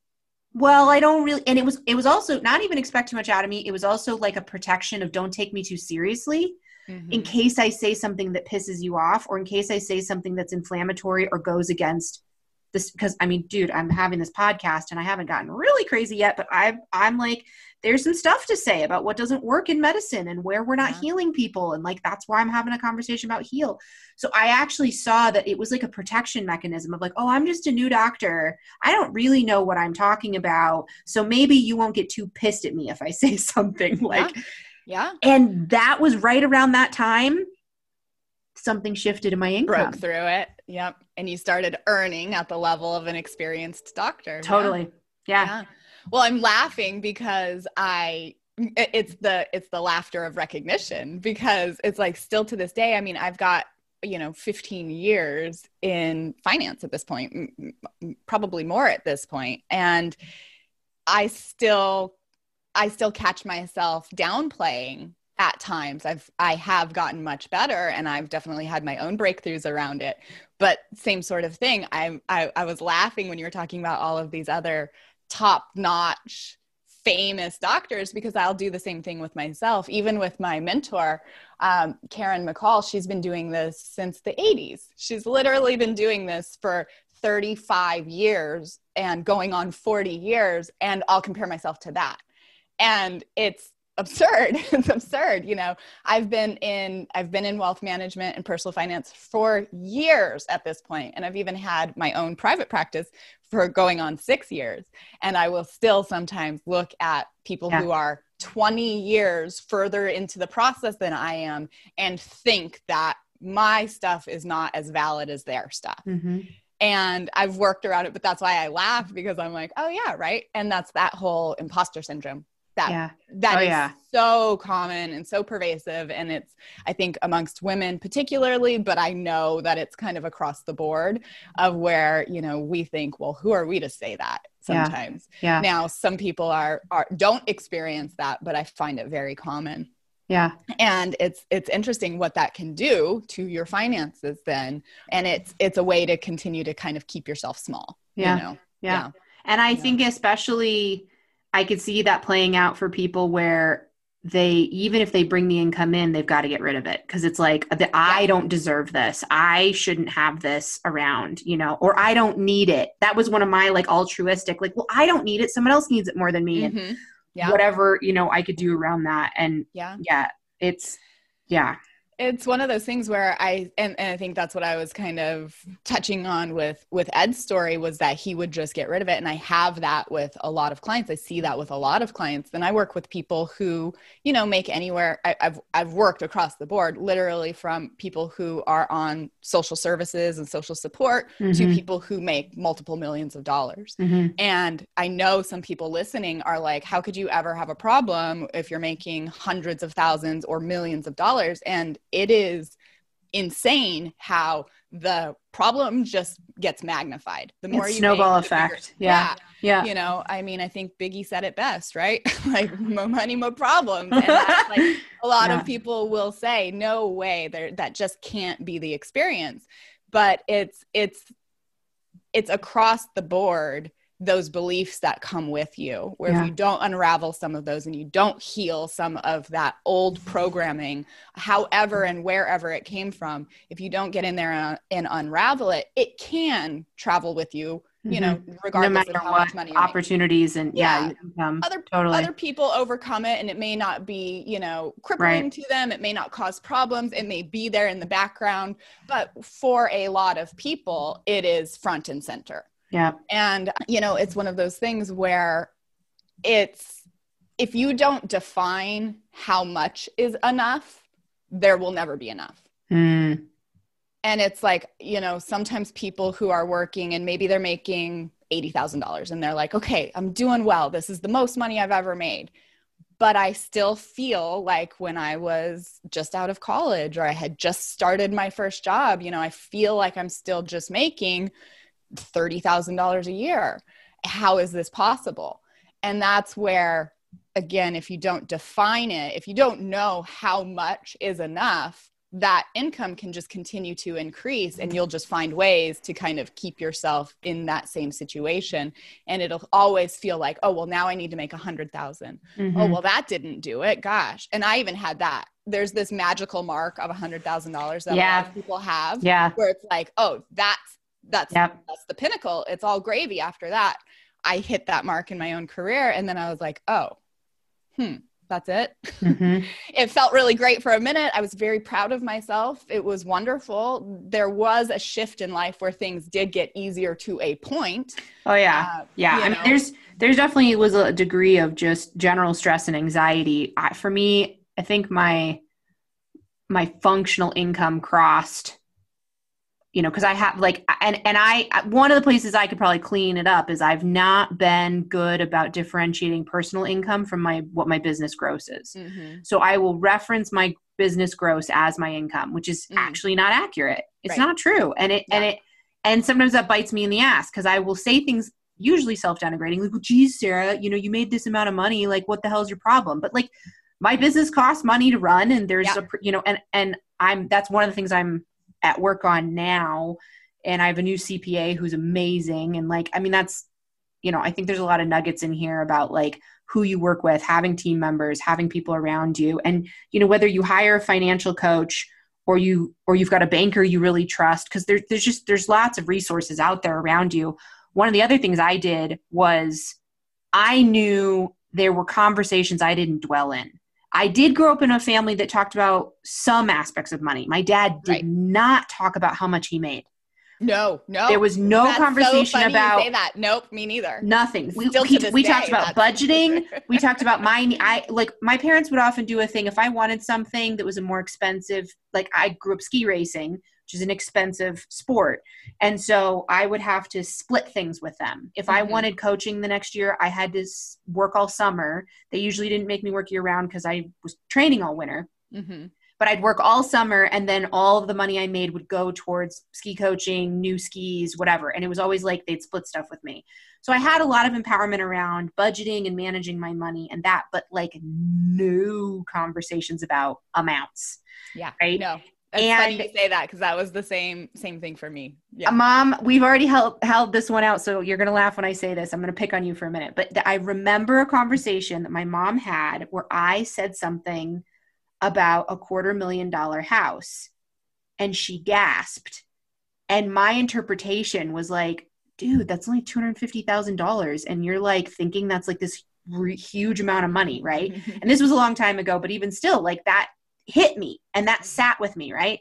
Well, I don't really and it was it was also not even expect too much out of me. It was also like a protection of don't take me too seriously mm-hmm. in case I say something that pisses you off or in case I say something that's inflammatory or goes against this because I mean, dude, I'm having this podcast and I haven't gotten really crazy yet, but I I'm like there's some stuff to say about what doesn't work in medicine and where we're not yeah. healing people and like that's why I'm having a conversation about heal. So I actually saw that it was like a protection mechanism of like, oh, I'm just a new doctor. I don't really know what I'm talking about. So maybe you won't get too pissed at me if I say something like yeah yeah. And that was right around that time something shifted in my income. Broke through it. Yep. And you started earning at the level of an experienced doctor. Totally. Yeah. yeah. Well, I'm laughing because I it's the it's the laughter of recognition because it's like still to this day, I mean, I've got you know 15 years in finance at this point probably more at this point and i still I still catch myself downplaying at times. I've I have gotten much better and I've definitely had my own breakthroughs around it. But same sort of thing. I I, I was laughing when you were talking about all of these other top notch famous doctors because I'll do the same thing with myself. Even with my mentor, um, Karen McCall, she's been doing this since the 80s. She's literally been doing this for 35 years and going on 40 years and I'll compare myself to that. And it's absurd. it's absurd. You know, I've been in I've been in wealth management and personal finance for years at this point, and I've even had my own private practice for going on 6 years. And I will still sometimes look at people yeah. who are 20 years further into the process than I am and think that my stuff is not as valid as their stuff. Mm-hmm. And I've worked around it, but that's why I laugh because I'm like, oh, yeah, right. And that's that whole imposter syndrome that yeah. that oh, is yeah. so common and so pervasive and it's i think amongst women particularly but i know that it's kind of across the board of where you know we think well who are we to say that sometimes yeah, yeah. now some people are are don't experience that but i find it very common yeah and it's it's interesting what that can do to your finances then and it's it's a way to continue to kind of keep yourself small yeah you know? yeah. yeah. and i think especially I could see that playing out for people where they even if they bring the income in they've got to get rid of it. Because it's like the, i don't deserve this. I shouldn't have this around you know or i don't need it. That was one of my like altruistic like well i don't need it. Someone else needs it more than me mm-hmm. and yeah. whatever you know i could do around that. And yeah. yeah it's yeah it's one of those things where I and, and I think that's what I was kind of touching on with with Ed's story was that he would just get rid of it. And I have that with a lot of clients. I see that with a lot of clients. And I work with people who, you know, make anywhere I, have I've worked across the board, literally from people who are on social services and social support mm-hmm. to people who make multiple millions of dollars. Mm-hmm. And I know some people listening are like, how could you ever have a problem if you're making hundreds of thousands or millions of dollars? And it is insane how the problem just gets magnified the more it's you snowball make, effect yeah. yeah. yeah you know i mean i think biggie said it best right like more money more problems and that's like a lot yeah. of people will say no way there that just can't be the experience but it's it's it's across the board those beliefs that come with you where yeah. if you don't unravel some of those and you don't heal some of that old programming however and wherever it came from if you don't get in there and, and unravel it it can travel with you you know mm-hmm. regardless no of how much money opportunities and yeah, yeah um, other totally. other people overcome it and it may not be you know crippling right. to them it may not cause problems it may be there in the background but for a lot of people it is front and center yeah. And, you know, it's one of those things where it's, if you don't define how much is enough, there will never be enough. Mm. And it's like, you know, sometimes people who are working and maybe they're making $80,000 and they're like, okay, I'm doing well. This is the most money I've ever made. But I still feel like when I was just out of college or I had just started my first job, you know, I feel like I'm still just making $30,000 a year. How is this possible? And that's where, again, if you don't define it, if you don't know how much is enough, that income can just continue to increase and you'll just find ways to kind of keep yourself in that same situation and it'll always feel like oh well now i need to make a hundred thousand. Mm-hmm. Oh well that didn't do it gosh and i even had that there's this magical mark of a hundred thousand dollars that yeah. a lot of people have yeah where it's like oh that's that's yep. that's the pinnacle. It's all gravy after that. I hit that mark in my own career and then i was like oh hmm that's it. Mm-hmm. it felt really great for a minute. I was very proud of myself. It was wonderful. There was a shift in life where things did get easier to a point. Oh yeah. Uh, yeah. i mean there's there's definitely was a degree of just general stress and anxiety. I, for me i think my my functional income crossed you know because i have like and and i one of the places i could probably clean it up is i've not been good about differentiating personal income from my what my business gross is mm-hmm. so i will reference my business gross as my income which is mm. actually not accurate it's right. not true and it yeah. and it and sometimes that bites me in the ass because i will say things usually self-denigrating like well geez sarah you know you made this amount of money like what the hell's your problem but like my business costs money to run and there's yeah. a you know and and i'm that's one of the things i'm at work on now and I have a new CPA who's amazing and like I mean that's you know I think there's a lot of nuggets in here about like who you work with having team members having people around you and you know whether you hire a financial coach or you or you've got a banker you really trust because there, there's just there's lots of resources out there around you. One of the other things i did was i knew there were conversations i didn't dwell in i did grow up in a family that talked about some aspects of money my dad did right. not talk about how much he made no, no. There was no That's conversation so about say that. Nope, me neither. Nothing. We, we, we talked about budgeting. we talked about my I like my parents would often do a thing if I wanted something that was a more expensive like I grew up ski racing, which is an expensive sport. And so I would have to split things with them. If mm-hmm. I wanted coaching the next year, I had to work all summer. They usually didn't make me work year round because I was training all winter. Mm-hmm but I'd work all summer and then all of the money I made would go towards ski coaching, new skis, whatever. And it was always like they'd split stuff with me. So I had a lot of empowerment around budgeting and managing my money and that, but like no conversations about amounts. Yeah. Right. No. It's and funny you say that because that was the same same thing for me. Yeah. Uh, mom, we've already held held this one out, so you're gonna laugh when I say this. I'm gonna pick on you for a minute, but I remember a conversation that my mom had where I said something about a quarter million dollar house. And she gasped. And my interpretation was like, dude, that's only $250,000. And you're like thinking that's like this re- huge amount of money, right? and this was a long time ago, but even still, like that hit me and that sat with me, right?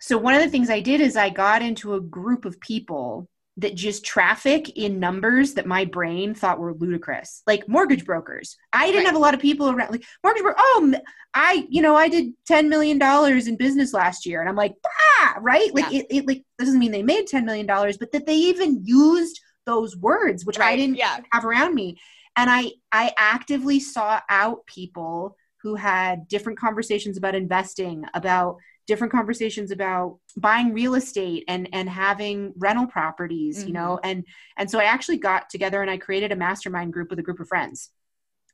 So, one of the things I did is I got into a group of people that just traffic in numbers that my brain thought were ludicrous like mortgage brokers i didn't right. have a lot of people around like mortgage broker oh i you know i did 10 million dollars in business last year and i'm like bah! right like yeah. it, it like doesn't mean they made 10 million dollars but that they even used those words which right. i didn't yeah. have around me and i i actively sought out people who had different conversations about investing about different conversations about buying real estate and and having rental properties mm-hmm. you know mm-hmm. and and so i actually got together and i created a mastermind group with a group of friends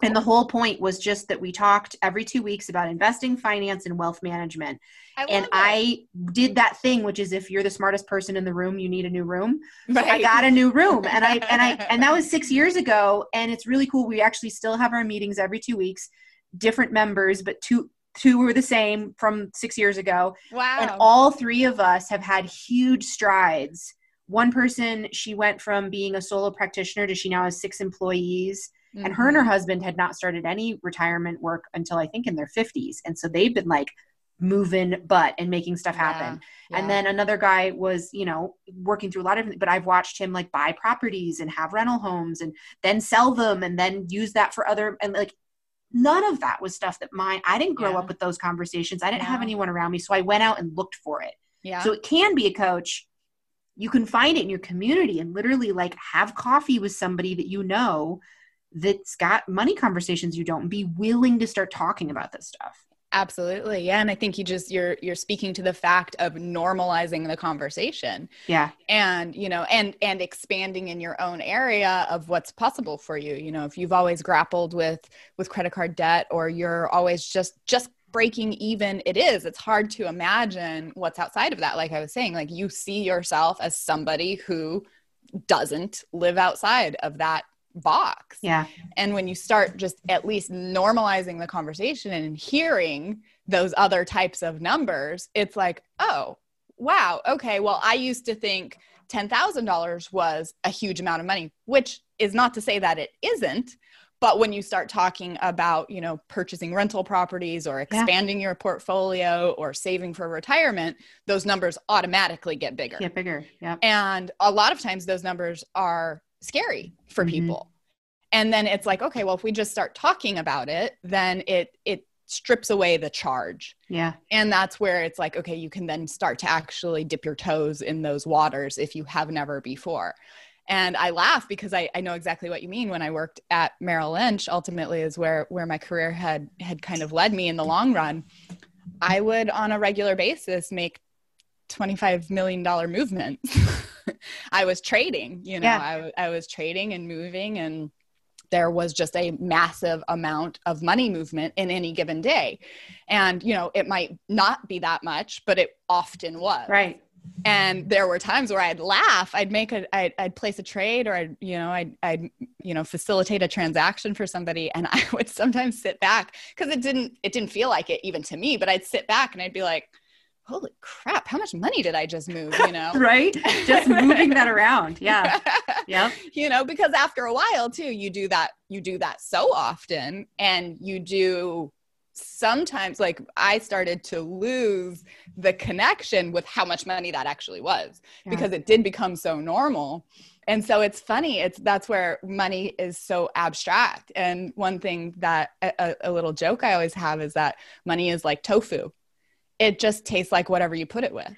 and the whole point was just that we talked every two weeks about investing finance and wealth management I and i did that thing which is if you're the smartest person in the room you need a new room right. so i got a new room and i and i and that was six years ago and it's really cool we actually still have our meetings every two weeks different members but two two were the same from six years ago. Wow. And all three of us have had huge strides. One person, she went from being a solo practitioner to she now has six employees. Mm-hmm. And her and her mm-hmm. husband had not started any retirement work until I think in their 50s. And so they've been like moving butt and making stuff happen. Yeah, yeah. And then another guy was, you know, working through a lot of but I've watched him like buy properties and have rental homes and then sell them and then use that for other and like none of that was stuff that mine i didn't grow yeah. up with those conversations. I didn't yeah. have anyone around me so i went out and looked for it. Yeah. So it can be a coach. You can find it in your community and literally like have coffee with somebody that you know that's got money conversations you don't be willing to start talking about this stuff Absolutely. Yeah. And I think you just you're you're speaking to the fact of normalizing the conversation. Yeah. And, you know, and and expanding in your own area of what's possible for you. You know, if you've always grappled with with credit card debt or you're always just just breaking even it is it's hard to imagine what's outside of that like i was saying like you see yourself as somebody who doesn't live outside of that box. Yeah. And when you start just at least normalizing the conversation and hearing those other types of numbers, it's like, oh, wow, okay, well, I used to think $10,000 was a huge amount of money, which is not to say that it isn't. But when you start talking about, you know, purchasing rental properties or expanding yeah. your portfolio or saving for retirement, those numbers automatically get bigger. Get bigger. Yeah. And a lot of times those numbers are scary for mm-hmm. people. And then it's like okay well if we just start talking about it then it it strips away the charge. Yeah. And that's where it's like okay you can then start to actually dip your toes in those waters if you have never before. And i laugh because I, I know exactly what you mean when i worked at merrill lynch ultimately is where where my career had had kind of led me in the long run. I would on a regular basis make 25 million dollar movements I was trading, you know, yeah. I, I was trading and moving and there was just a massive amount of money movement in any given day. And, you know, it might not be that much, but it often was. Right. And there were times where I'd laugh, I'd make a, I'd, I'd place a trade or I'd, you know, I'd, I'd, you know, facilitate a transaction for somebody. And I would sometimes sit back because it didn't, it didn't feel like it even to me, but I'd sit back and I'd be like, holy crap, how much money did I just move? You know, right? Just moving that around. Yeah. Yeah. You know, because after a while too, you do that, you do that so often and you do sometimes like I started to lose the connection with how much money that actually was yeah. because it did become so normal. And so it's funny. It's that's where money is so abstract. And one thing that a, a little joke I always have is that money is like tofu it just tastes like whatever you put it with.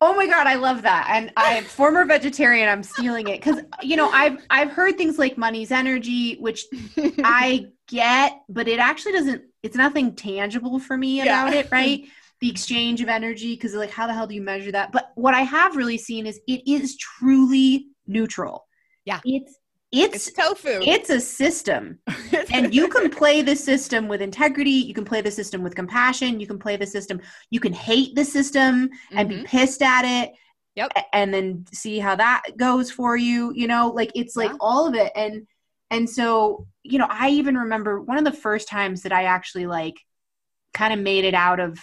Oh my god, I love that. And I'm former vegetarian, I'm stealing it cuz you know, I've I've heard things like money's energy, which I get, but it actually doesn't it's nothing tangible for me about yeah. it, right? The exchange of energy cuz like how the hell do you measure that? But what I have really seen is it is truly neutral. Yeah. It's it's, it's tofu. It's a system. and you can play the system with integrity. You can play the system with compassion. You can play the system. You can hate the system and mm-hmm. be pissed at it. Yep. And then see how that goes for you. You know, like it's like yeah. all of it. And and so, you know, I even remember one of the first times that I actually like kind of made it out of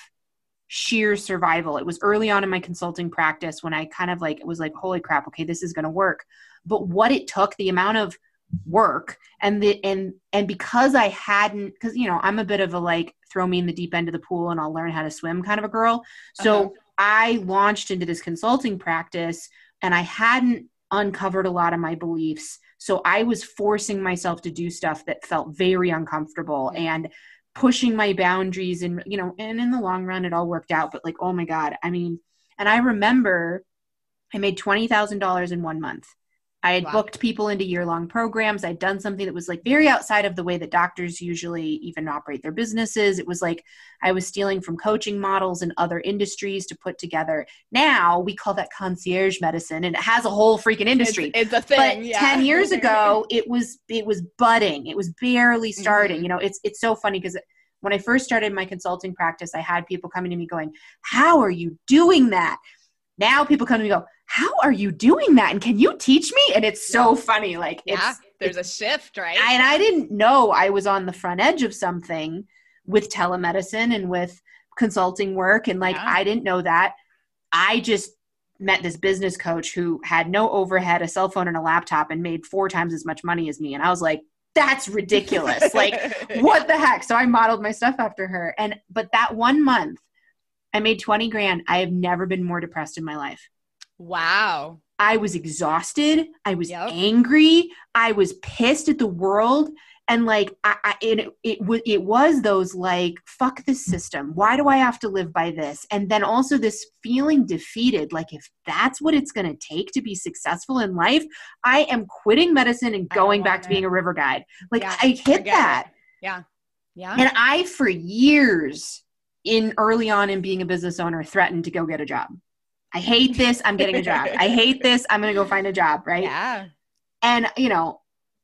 sheer survival. It was early on in my consulting practice when I kind of like was like, holy crap, okay, this is gonna work but what it took, the amount of work and the and and because I hadn't because you know I'm a bit of a like throw me in the deep end of the pool and I'll learn how to swim kind of a girl. So. I launched into this consulting practice and I hadn't uncovered a lot of my beliefs. So I was forcing myself to do stuff that felt very uncomfortable and pushing my boundaries and you know and in the long run it all worked out but like oh my god I mean and I remember I made $20,000 in one month I had wow. booked people into year long programs. I'd done something that was like very outside of the way that doctors usually even operate their businesses. It was like I was stealing from coaching models and other industries to put together. Now we call that concierge medicine and it has a whole freaking industry. It's, it's a thing. But yeah. 10 years ago, it was it was budding. It was barely starting. Mm-hmm. You know, it's it's so funny because when I first started my consulting practice, I had people coming to me going, "How are you doing that?" Now people come to me and go, how are you doing that? And can you teach me? And it's so funny. Like, yeah, there's a shift, right? I, and I didn't know I was on the front edge of something with telemedicine and with consulting work. And like, yeah. I didn't know that. I just met this business coach who had no overhead, a cell phone, and a laptop, and made four times as much money as me. And I was like, that's ridiculous. like, what the heck? So I modeled my stuff after her. And, but that one month, I made 20 grand. I have never been more depressed in my life. Wow. I was exhausted. I was yep. angry. I was pissed at the world. And like, I, I it, it, it, it was those like, fuck this system. Why do I have to live by this? And then also this feeling defeated. Like, if that's what it's going to take to be successful in life, I am quitting medicine and going back to being a river guide. Like, yeah, I hit that. It. Yeah. Yeah. And I, for years in early on in being a business owner, threatened to go get a job. I hate this. I'm getting a job. I hate this. I'm going to go find a job. Right. Yeah. And, you know,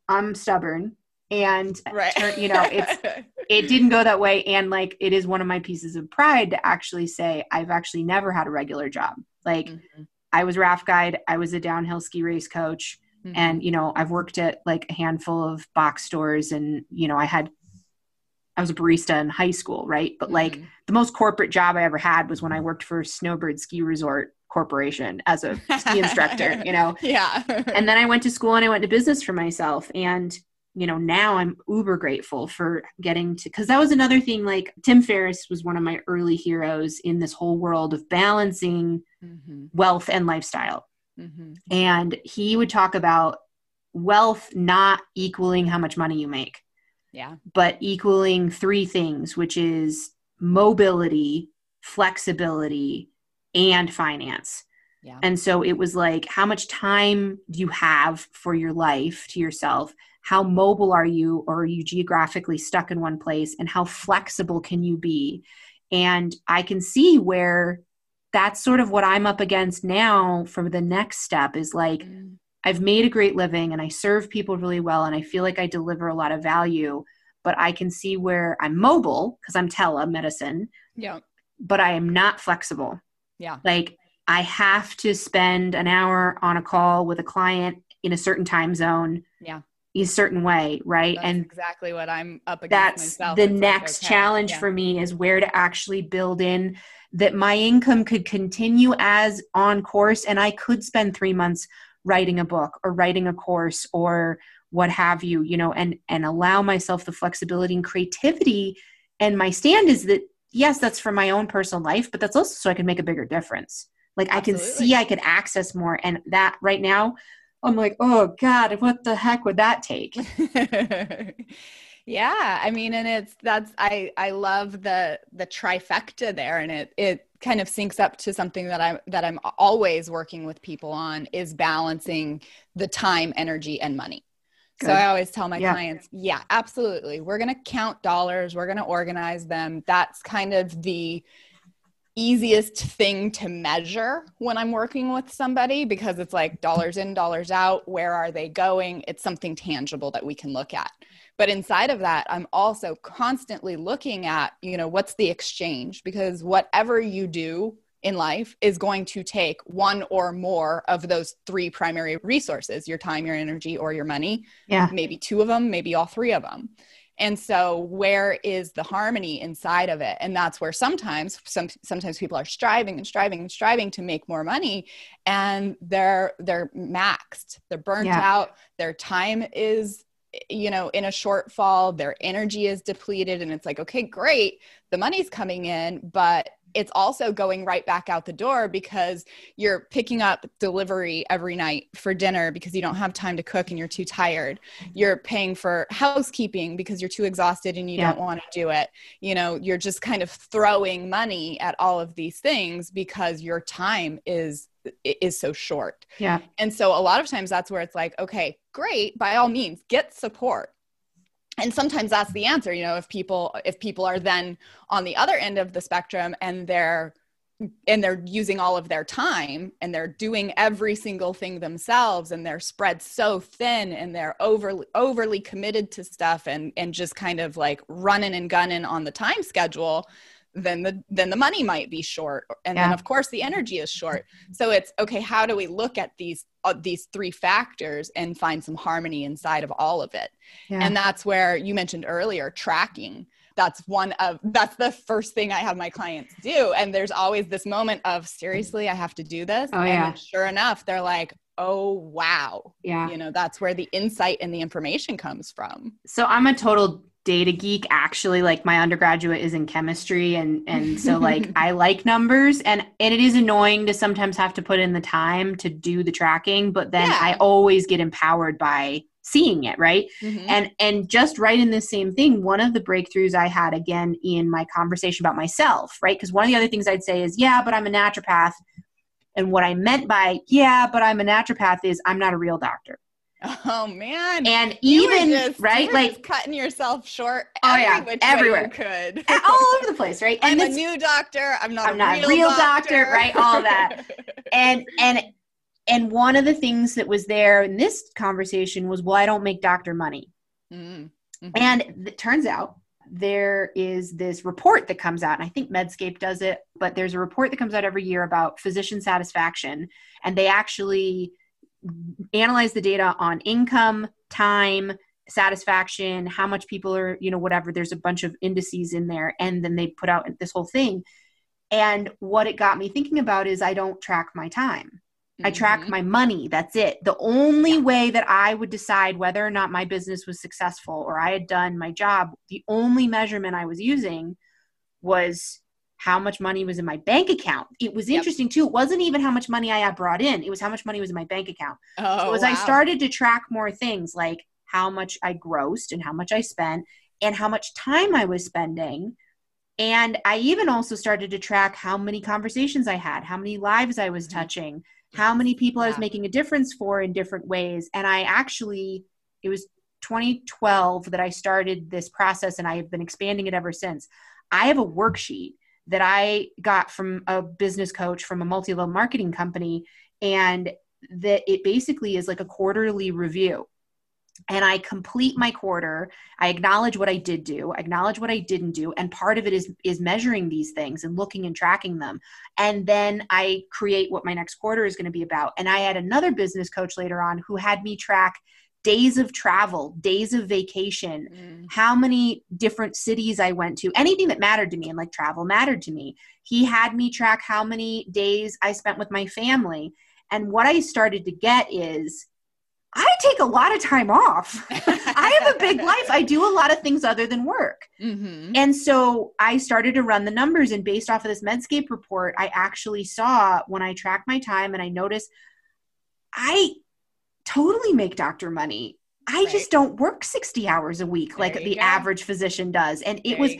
I'm stubborn and, right. you know, it's, it didn't go that way. And like, it is one of my pieces of pride to actually say, I've actually never had a regular job. Like, mm-hmm. I was raft guide, I was a downhill ski race coach. Mm-hmm. And, you know, I've worked at like a handful of box stores and, you know, I had I was a barista in high school, right? But like mm-hmm. the most corporate job I ever had was when I worked for Snowbird Ski Resort corporation as a ski instructor, you know? Yeah. and then I went to school and I went to business for myself. And, you know, now I'm uber grateful for getting to, because that was another thing. Like Tim Ferriss was one of my early heroes in this whole world of balancing mm-hmm. wealth and lifestyle. Mm-hmm. And he would talk about wealth not equaling how much money you make. Yeah. But equaling three things, which is mobility, flexibility, and finance. Yeah. And so it was like, how much time do you have for your life to yourself? How mobile are you, or are you geographically stuck in one place? And how flexible can you be? And I can see where that's sort of what I'm up against now for the next step is like, mm. I've made a great living and I serve people really well and I feel like I deliver a lot of value, but I can see where I'm mobile because I'm telemedicine. Yeah. But I am not flexible. Yeah. Like I have to spend an hour on a call with a client in a certain time zone. Yeah. a certain way, right? That's and exactly what I'm up against. That's myself. the It's next like, okay, challenge yeah. for me is where to actually build in that my income could continue as on course and I could spend 3 months writing a book or writing a course or what have you, you know, and and allow myself the flexibility and creativity and my stand is that yes, that's for my own personal life, but that's also so I can make a bigger difference. Like I can see I could access more and that right now I'm like, "Oh god, what the heck would that take?" yeah i mean and it's that's i i love the the trifecta there and it it kind of syncs up to something that i'm that i'm always working with people on is balancing the time energy and money so i always tell my Yeah. clients yeah absolutely we're going to count dollars we're going to organize them that's kind of the easiest thing to measure when I'm working with somebody because it's like dollars in, dollars out. Where are they going? It's something tangible that we can look at. But inside of that, I'm also constantly looking at, you know, what's the exchange? Because whatever you do in life is going to take one or more of those three primary resources your time, your energy, or your money. Yeah. Maybe two of them, maybe all three of them. And so where is the harmony inside of it? And that's where sometimes some sometimes people are striving and striving and striving to make more money and they're they're maxed. They're burnt Yeah. out. Their time is you know in a shortfall their energy is depleted and it's like okay great the money's coming in but it's also going right back out the door because you're picking up delivery every night for dinner because you don't have time to cook and you're too tired. Mm-hmm. You're paying for housekeeping because you're too exhausted and you Yeah. don't want to do it. You know you're just kind of throwing money at all of these things because your time is is so short. Yeah. and so a lot of times that's where it's like okay great by all means get support and sometimes that's the answer you know if people if people are then on the other end of the spectrum and they're and they're using all of their time and they're doing every single thing themselves and they're spread so thin and they're overly overly committed to stuff and and just kind of like running and gunning on the time schedule then the then the money might be short and then of course the energy is short. So it's okay how do we look at these uh, these three factors and find some harmony inside of all of it? Yeah. and that's where you mentioned earlier tracking. That's one of that's the first thing i have my clients do. And there's always this moment of seriously i have to do this? Oh, and yeah. then sure enough they're like oh wow. Yeah. you know that's where the insight and the information comes from. So I'm a total data geek actually like my undergraduate is in chemistry and and so like I like numbers and and it is annoying to sometimes have to put in the time to do the tracking but then Yeah. I always get empowered by seeing it, right? Mhm. And and just right in the same thing, one of the breakthroughs I had again in my conversation about myself, right? Because one of the other things I'd say is, yeah, but I'm a naturopath. And what I meant by, yeah, but I'm a naturopath is I'm not a real doctor. Oh man And You even, just- right? Like cutting yourself short Oh, every yeah, everywhere. could all over the place, right? i'm And a new doctor i'm not, I'm a, not real real doctor. doctor, right? All that. and and and one of the things that was there in this conversation was, well, I don't make doctor money. Mm, mhm. And it turns out there is this report that comes out, and I think Medscape does it, but there's a report that comes out every year about physician satisfaction. And they actually analyze the data on income, time, satisfaction, how much people are, you know, whatever. There's a bunch of indices in there. And then they put out this whole thing. And what it got me thinking about is I don't track my time. I track Mhm. my money. That's it. The only Yeah. way that I would decide whether or not my business was successful or I had done my job, the only measurement I was using was how much money was in my bank account. It was Yep. interesting too. It wasn't even how much money I had brought in, it was how much money was in my bank account. oh, so as I started to track more things like how much I grossed and how much I spent and how much time I was spending. And I even also started to track how many conversations I had, how many lives I was Mhm. touching, how many people I was making a difference for in different ways. And I actually, it was 2012 that I started this process and I have been expanding it ever since. I have a worksheet that I got from a business coach from a multi level marketing company. And that it basically is like a quarterly review and I complete my quarter. I acknowledge what I did do, I acknowledge what I didn't do, and part of it is is measuring these things and looking and tracking them. And then I create what my next quarter is going to be about. And I had another business coach later on who had me track days of travel, days of vacation, mm. how many different cities I went to, anything that mattered to me, and like travel mattered to me. He had me track how many days I spent with my family. And what I started to get is I take a lot of time off. I have a big life. I do a lot of things other than work. Mm-hmm. And so I started to run the numbers. And based off of this Medscape report, I actually saw when I track my time and I noticed I totally make doctor money. I right. just don't work 60 hours a week there like the go. average physician does. And it there was,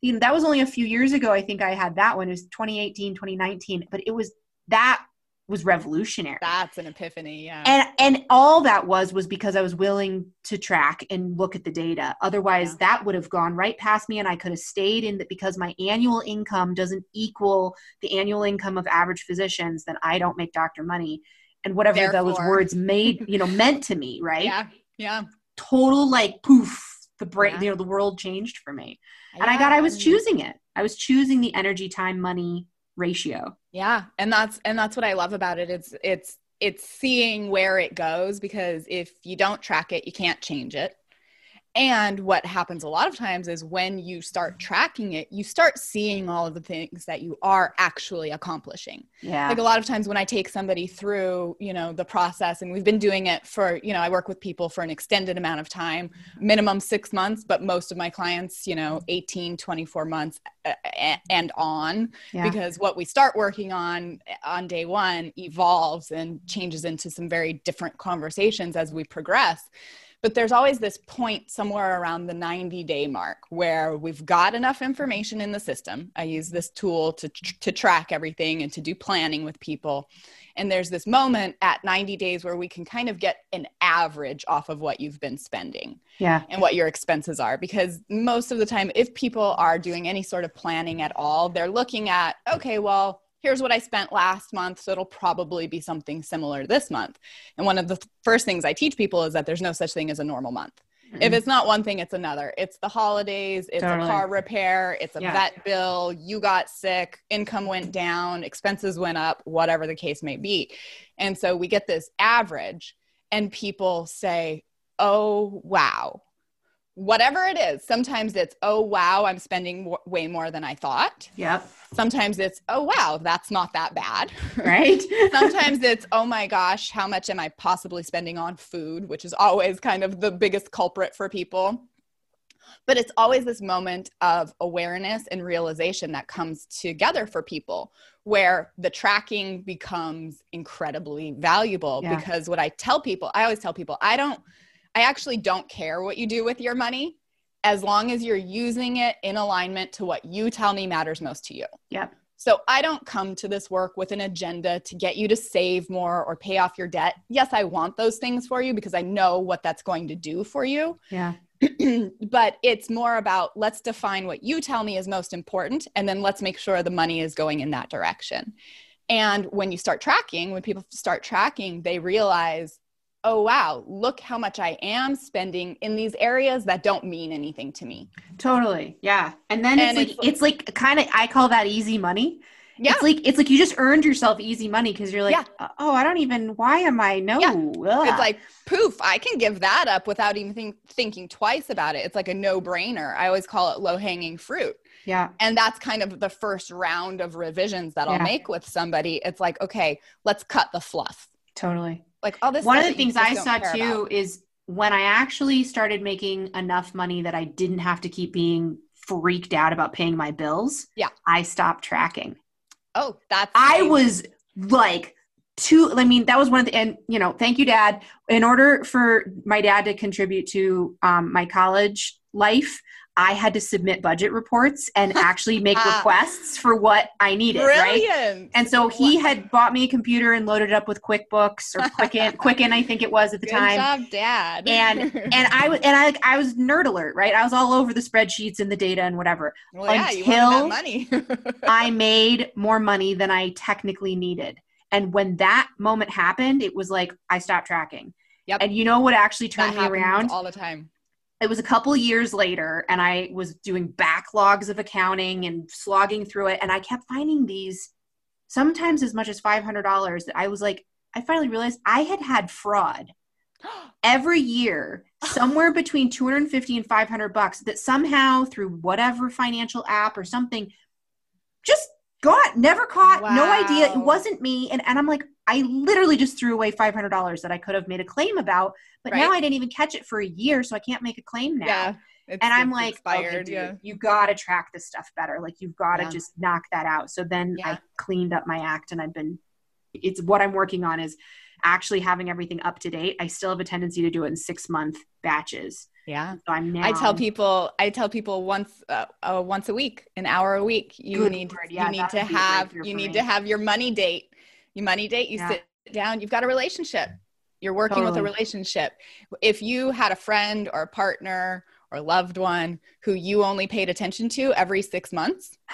you, know, that was only a few years ago. I think I had that one. It was 2018, 2019. But it was that was revolutionary. That's an epiphany, yeah. And and all that was was because I was willing to track and look at the data. Otherwise, yeah. that would have gone right past me, and I could have stayed in that because my annual income doesn't equal the annual income of average physicians. Then I don't make doctor money, and whatever Therefore. those words made you know meant to me, right? Yeah, yeah. Total like poof. The brain, yeah. you know, the world changed for me, and I got I was choosing it. I was choosing the energy, time, money ratio yeah and that's and that's what i love about it it's it's it's seeing where it goes because if you don't track it you can't change it and what happens a lot of times is when you start mm-hmm. tracking it, you start seeing all of the things that you are actually accomplishing. Yeah. Like a lot of times when I take somebody through, you know, the process and we've been doing it for, you know, I work with people for an extended amount of time, mm-hmm. minimum 6 months, but most of my clients, you know, 18, 24 months uh, and on yeah. because what we start working on on day 1 evolves and changes into some very different conversations as we progress but there's always this point somewhere around the 90 day mark where we've got enough information in the system. I use this tool to, to track everything and to do planning with people. And there's this moment at 90 days where we can kind of get an average off of what you've been spending yeah. and what your expenses are. Because most of the time, if people are doing any sort of planning at all, they're looking at, okay, well, here's what I spent last month, so it'll probably be something similar this month. And one of the th- first things I teach people is that there's no such thing as a normal month. Mm-hmm. If it's not one thing, it's another. It's the holidays, it's totally. a car repair, it's a yeah. vet bill, you got sick, income went down, expenses went up, whatever the case may be. And so we get this average, and people say, Oh, wow, whatever it is sometimes it's oh wow i'm spending w- way more than i thought. Yep. Sometimes it's oh wow that's not that bad. Right? Sometimes it's oh my gosh how much am i possibly spending on food? which is always kind of the biggest culprit for people. But it's always this moment of awareness and realization that comes together for people where the tracking becomes incredibly valuable yeah. because what i tell people i always tell people i don't I actually don't care what you do with your money as long as you're using it in alignment to what you tell me matters most to you. Yep. So I don't come to this work with an agenda to get you to save more or pay off your debt. Yes, I want those things for you because I know what that's going to do for you. Yeah. but it's more about let's define what you tell me is most important and then let's make sure the money is going in that direction. And when you start tracking, when people start tracking, they realize oh wow look how much i am spending in these areas that don't mean anything to me totally yeah and then and it's, it's like it's like kind of i call that easy money yeah. It's like it's like you just earned yourself easy money because you're like, yeah. Uh, oh, I don't even. Why am I? No, yeah. it's like poof. I can give that up without even think, thinking twice about it. It's like a no brainer. I always call it low hanging fruit. Yeah, and that's kind of the first round of revisions that I'll make with somebody. It's like, okay, let's cut the fluff. Totally like all this one of the things i saw too about. is when i actually started making enough money that i didn't have to keep being freaked out about paying my bills yeah. I stopped tracking. Oh that's i was like too i mean that was one of the and you know thank you dad. In order for my dad to contribute to um, my college life I had to submit budget reports and actually make requests for what I needed, Brilliant. right? And so he had bought me a computer and loaded it up with QuickBooks or Quicken, Quicken, I think it was at the Good time. Job, Dad. and and I was and I I was nerd alert, right? I was all over the spreadsheets and the data and whatever well, until money. I made more money than I technically needed. And when that moment happened, it was like I stopped tracking. Yep. And you know what actually turned me around? All the time it was a couple years later and i was doing backlogs of accounting and slogging through it and i kept finding these sometimes as much as $500 that i was like i finally realized i had had fraud every year somewhere between 250 and 500 bucks that somehow through whatever financial app or something just got never caught wow. no idea it wasn't me and, and i'm like i literally just threw away $500 that i could have made a claim about but right. now i didn't even catch it for a year so i can't make a claim now yeah. It's, and I'm like, expired, okay, dude, yeah. you got to track this stuff better. Like you've got to yeah. just knock that out. So then. I cleaned up my act and I've been, it's what I'm working on is actually having everything up to date. I still have a tendency to do it in six month batches. Yeah. So I'm now, I tell people, I tell people once, uh, uh, once a week, an hour a week, you need, yeah, you need to have, you need me. to have your money date, your money date. You sit down, you've got a relationship. You're working totally. with a relationship. If you had a friend or a partner or loved one who you only paid attention to every six months.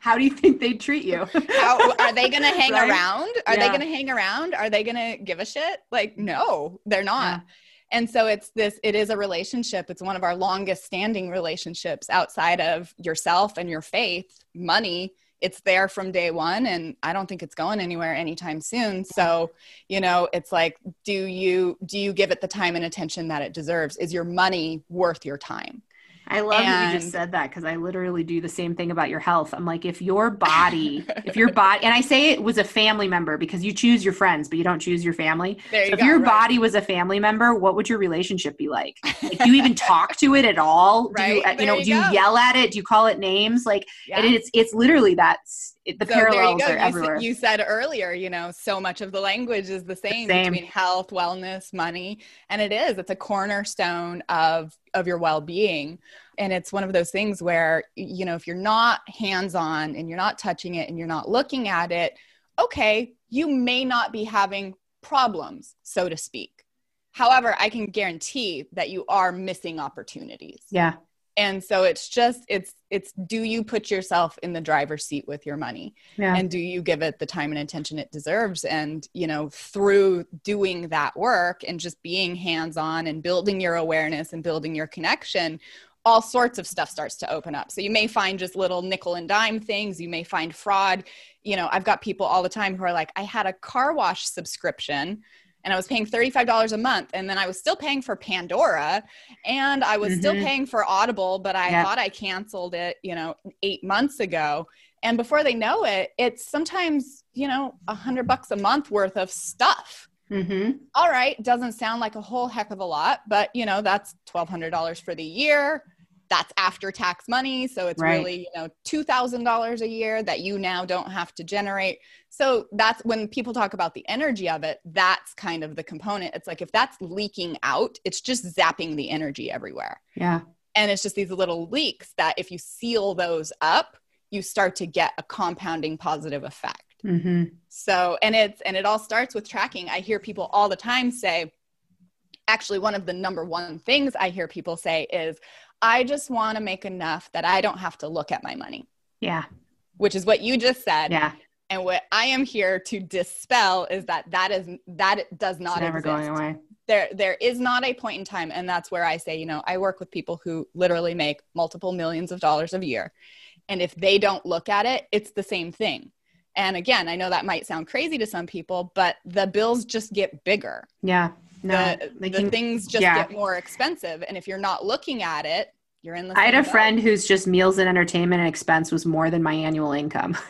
How do you think they treat you? How, are they going to hang right? around? Are yeah. they going to hang around? Are they going to give a shit? Like, no, they're not. And so it's this, it is a relationship. It's one of our longest standing relationships outside of yourself and your faith, money. It's there from day one and i don't think it's going anywhere anytime soon. So you know it's like do you do you give it the time and attention that it deserves? Is your money worth your time I love and, that you just said that because I literally do the same thing about your health. I'm like, if your body, if your body, and I say it was a family member because you choose your friends, but you don't choose your family. There you so go, if your right. body was a family member, what would your relationship be like? like do you even talk to it at all? Right? Do you, uh, you know, you do you yell at it? Do you call it names? Like, yeah. it's it's literally that it, the so parallels are you everywhere. you said earlier, you know, so much of the language is the same, the same, between health, wellness, money, and it is. It's a cornerstone of of your well-being. And it's one of those things where you know, if you're not hands-on and you're not touching it and you're not looking at it, okay, you may not be having problems, so to speak. However, I can guarantee that you are missing opportunities. Yeah and so it's just it's it's do you put yourself in the driver's seat with your money? Yeah. and do you give it the time and attention it deserves? And you know through doing that work and just being hands on and building your awareness and building your connection all sorts of stuff starts to open up. So you may find just little nickel and dime things. You may find fraud. You know i've got people all the time who are like i had a car wash subscription and I was paying $35 a month. And then I was still paying for Pandora and I was mm-hmm. still paying for Audible, but I yeah. thought I canceled it, you know, eight months ago. And before they know it, it's sometimes, you know, a hundred bucks a month worth of stuff. Mm-hmm. All right. Doesn't sound like a whole heck of a lot, but you know, that's $1,200 for the year that's after tax money so it's right. really you know $2000 a year that you now don't have to generate. So that's when people talk about the energy of it that's kind of the component. It's like if that's leaking out it's just zapping the energy everywhere. Yeah. And it's just these little leaks that if you seal those up you start to get a compounding positive effect. Mm-hmm. so and it's and it all starts with tracking. I hear people all the time say actually one of the number one things i hear people say is I just want to make enough that I don't have to look at my money. Yeah. Which is what you just said. Yeah. And what I am here to dispel is that that is that does not it's never exist. going away. There there is not a point in time and that's where I say, you know, I work with people who literally make multiple millions of dollars a year. And if they don't look at it, it's the same thing. And again, I know that might sound crazy to some people, but the bills just get bigger. Yeah no, the, the things just yeah. get more expensive. And if you're not looking at it, you're in the. I had a boat. friend whose just meals and entertainment and expense was more than my annual income.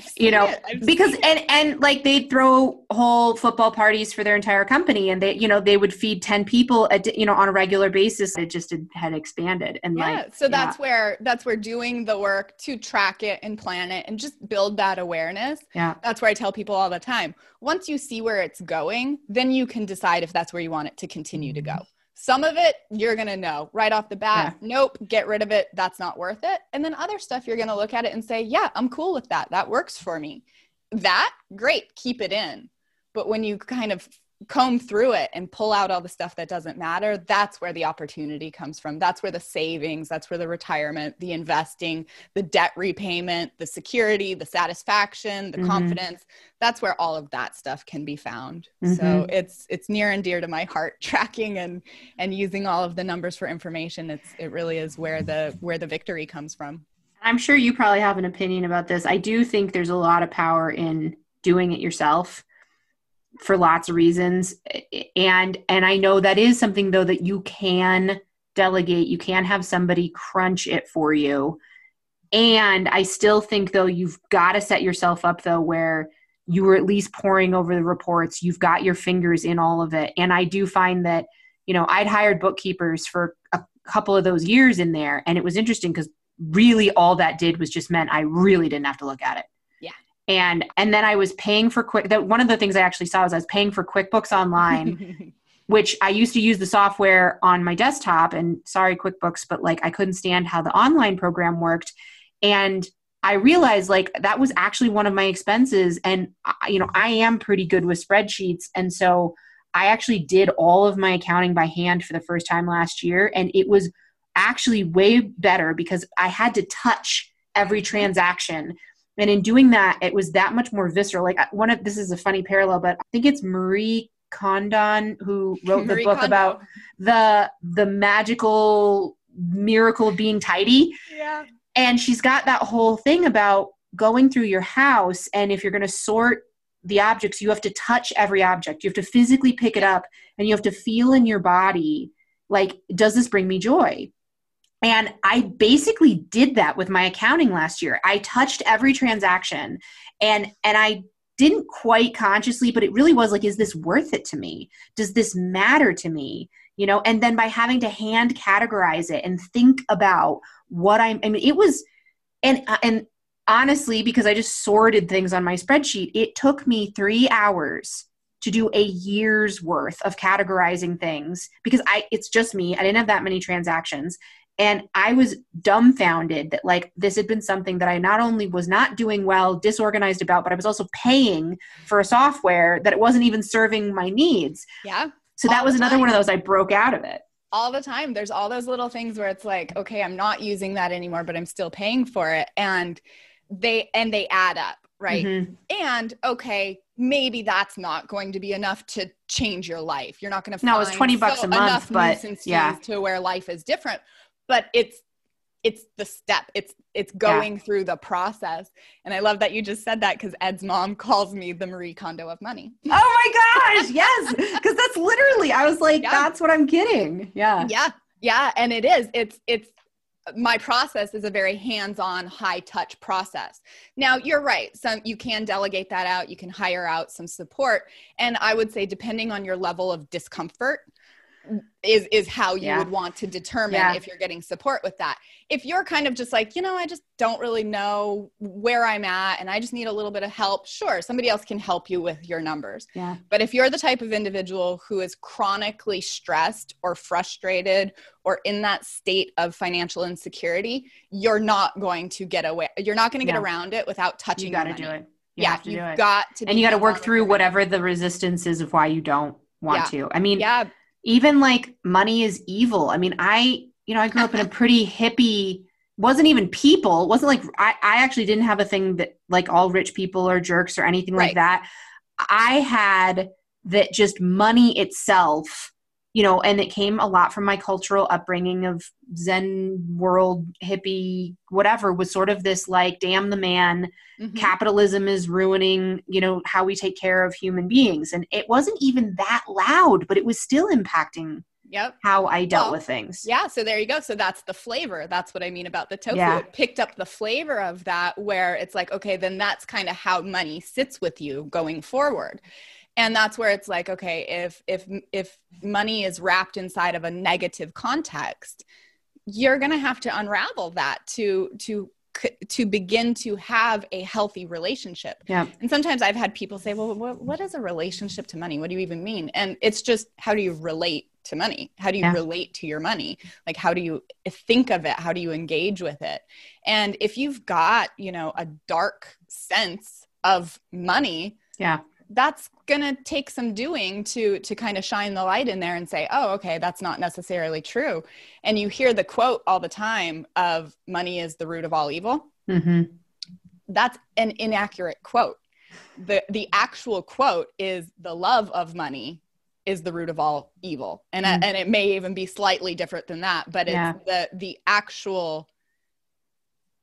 you know, because and and like they'd throw whole football parties for their entire company, and they you know they would feed ten people a, you know on a regular basis. It just had, had expanded, and yeah, like so that's yeah. where that's where doing the work to track it and plan it and just build that awareness. Yeah, that's where I tell people all the time. Once you see where it's going, then you can decide if that's where you want it to continue to go. Some of it you're going to know right off the bat, yeah. nope, get rid of it. That's not worth it. And then other stuff you're going to look at it and say, yeah, I'm cool with that. That works for me. That, great, keep it in. But when you kind of comb through it and pull out all the stuff that doesn't matter, that's where the opportunity comes from. That's where the savings, that's where the retirement, the investing, the debt repayment, the security, the satisfaction, the mm-hmm. confidence, that's where all of that stuff can be found. Mm-hmm. So it's it's near and dear to my heart tracking and and using all of the numbers for information. It's it really is where the where the victory comes from. I'm sure you probably have an opinion about this. I do think there's a lot of power in doing it yourself for lots of reasons. And and i know that is something though that you can delegate. You can have somebody crunch it for you. And i still think though you've got to set yourself up though where you were at least pouring over the reports. You've got your fingers in all of it. And i do find that you know i'd hired bookkeepers for a couple of those years in there and it was interesting because really all that did was just meant i really didn't have to look at it and and then i was paying for quick that one of the things i actually saw was i was paying for quickbooks online which i used to use the software on my desktop and sorry quickbooks but like i couldn't stand how the online program worked and I realized like that was actually one of my expenses. And, you know, I am pretty good with spreadsheets. And so I actually did all of my accounting by hand for the first time last year. And it was actually way better because I had to touch every transaction. And in doing that, it was that much more visceral. Like one of this is a funny parallel, but I think it's Marie Kondo who wrote the book Kondo. about the the magical miracle of being tidy. Yeah and she's got that whole thing about going through your house and if you're going to sort the objects you have to touch every object you have to physically pick it up and you have to feel in your body like does this bring me joy and i basically did that with my accounting last year. I touched every transaction and and i didn't quite consciously but it really was like is this worth it to me? Does this matter to me? You know and then by having to hand categorize it and think about what i'm i mean it was and and honestly because i just sorted things on my spreadsheet it took me three hours to do a year's worth of categorizing things because i it's just me. I didn't have that many transactions and i was dumbfounded that like this had been something that i not only was not doing well disorganized about but i was also paying for a software that it wasn't even serving my needs yeah so that was another one of those I broke out of it. All the time. There's all those little things where it's like, okay, I'm not using that anymore, but I'm still paying for it. And they and they add up, right? Mm-hmm. And okay, maybe that's not going to be enough to change your life. You're not going to no, it's twenty bucks so, a month, but yeah, to where life is different. But it's it's the step. It's it's going yeah. through the process. And i love that you just said that because ed's mom calls me the marie kondo of money. Oh my gosh yes. Because that's literally i was like yeah. that's what i'm getting. Yeah. Yeah. Yeah. And it is. It's it's my process is a very hands-on high touch process. Now you're right. Some you can delegate that out. You can hire out some support. And i would say depending on your level of discomfort is is how you yeah. would want to determine yeah. if you're getting support with that. If you're kind of just like, you know, I just don't really know where I'm at and I just need a little bit of help, sure, somebody else can help you with your numbers. Yeah. But if you're the type of individual who is chronically stressed or frustrated or in that state of financial insecurity, you're not going to get away. You're not going to get yeah. around it without touching. You got to do it. You yeah, you've got to, and you got to work through whatever the resistance is of why you don't want to. I mean, yeah even like money is evil. I mean, I, you know, I grew up in a pretty hippie, wasn't even people, wasn't like, I, I actually didn't have a thing that like all rich people are jerks or anything right. like that. I had that just money itself you know, and it came a lot from my cultural upbringing of Zen world, hippie, whatever, was sort of this like, damn the man, mm-hmm. capitalism is ruining, you know, how we take care of human beings. And it wasn't even that loud, but it was still impacting yep. how I dealt well, with things. Yeah. So there you go. So that's the flavor. That's what I mean about the tofu. Yeah. It picked up the flavor of that where it's like, okay, then that's kind of how money sits with you going forward and that's where it's like okay if if if money is wrapped inside of a negative context you're going to have to unravel that to to to begin to have a healthy relationship. Yeah. And sometimes I've had people say, "Well, what, what is a relationship to money? What do you even mean?" And it's just how do you relate to money? How do you yeah. relate to your money? Like how do you think of it? How do you engage with it? And if you've got, you know, a dark sense of money, yeah that's going to take some doing to to kind of shine the light in there and say oh okay that's not necessarily true and you hear the quote all the time of money is the root of all evil mm-hmm. that's an inaccurate quote the the actual quote is the love of money is the root of all evil and mm-hmm. and it may even be slightly different than that but it's yeah. the the actual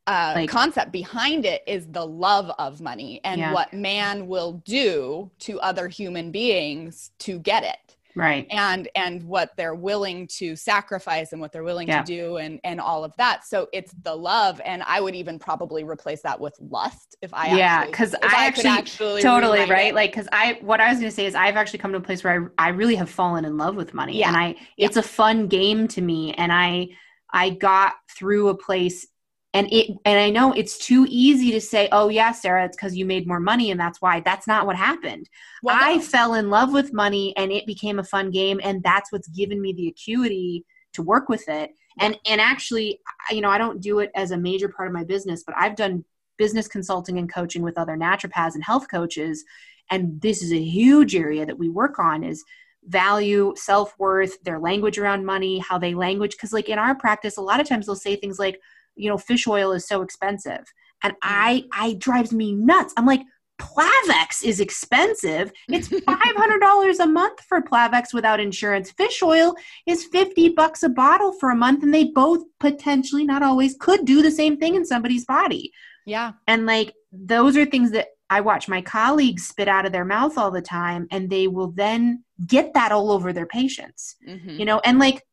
uh, like, concept behind it is the love of money and yeah. what man will do to other human beings to get it right and and what they're willing to sacrifice and what they're willing yeah. to do and and all of that so it's the love and i would even probably replace that with lust if i yeah because I, I, actually, actually totally right it. like because i what i was going to say is i've actually come to a place where i, I really have fallen in love with money yeah. and i it's yeah. a fun game to me and i i got through a place and it and i know it's too easy to say oh yeah sarah it's because you made more money and that's why. That's not what happened. Well, i no. fell in love with money and it became a fun game and that's what's given me the acuity to work with it. And and actually you know i don't do it as a major part of my business but i've done business consulting and coaching with other naturopaths and health coaches. And this is a huge area that we work on is value self-worth their language around money how they language because like in our practice a lot of times they'll say things like you know fish oil is so expensive and mm. i i drives me nuts i'm like Plavix is expensive. It's $500 a month for Plavix without insurance. Fish oil is 50 bucks a bottle for a month and they both potentially not always could do the same thing in somebody's body. Yeah. And like those are things that I watch my colleagues spit out of their mouth all the time and they will then get that all over their patients. Mm-hmm. You know, and like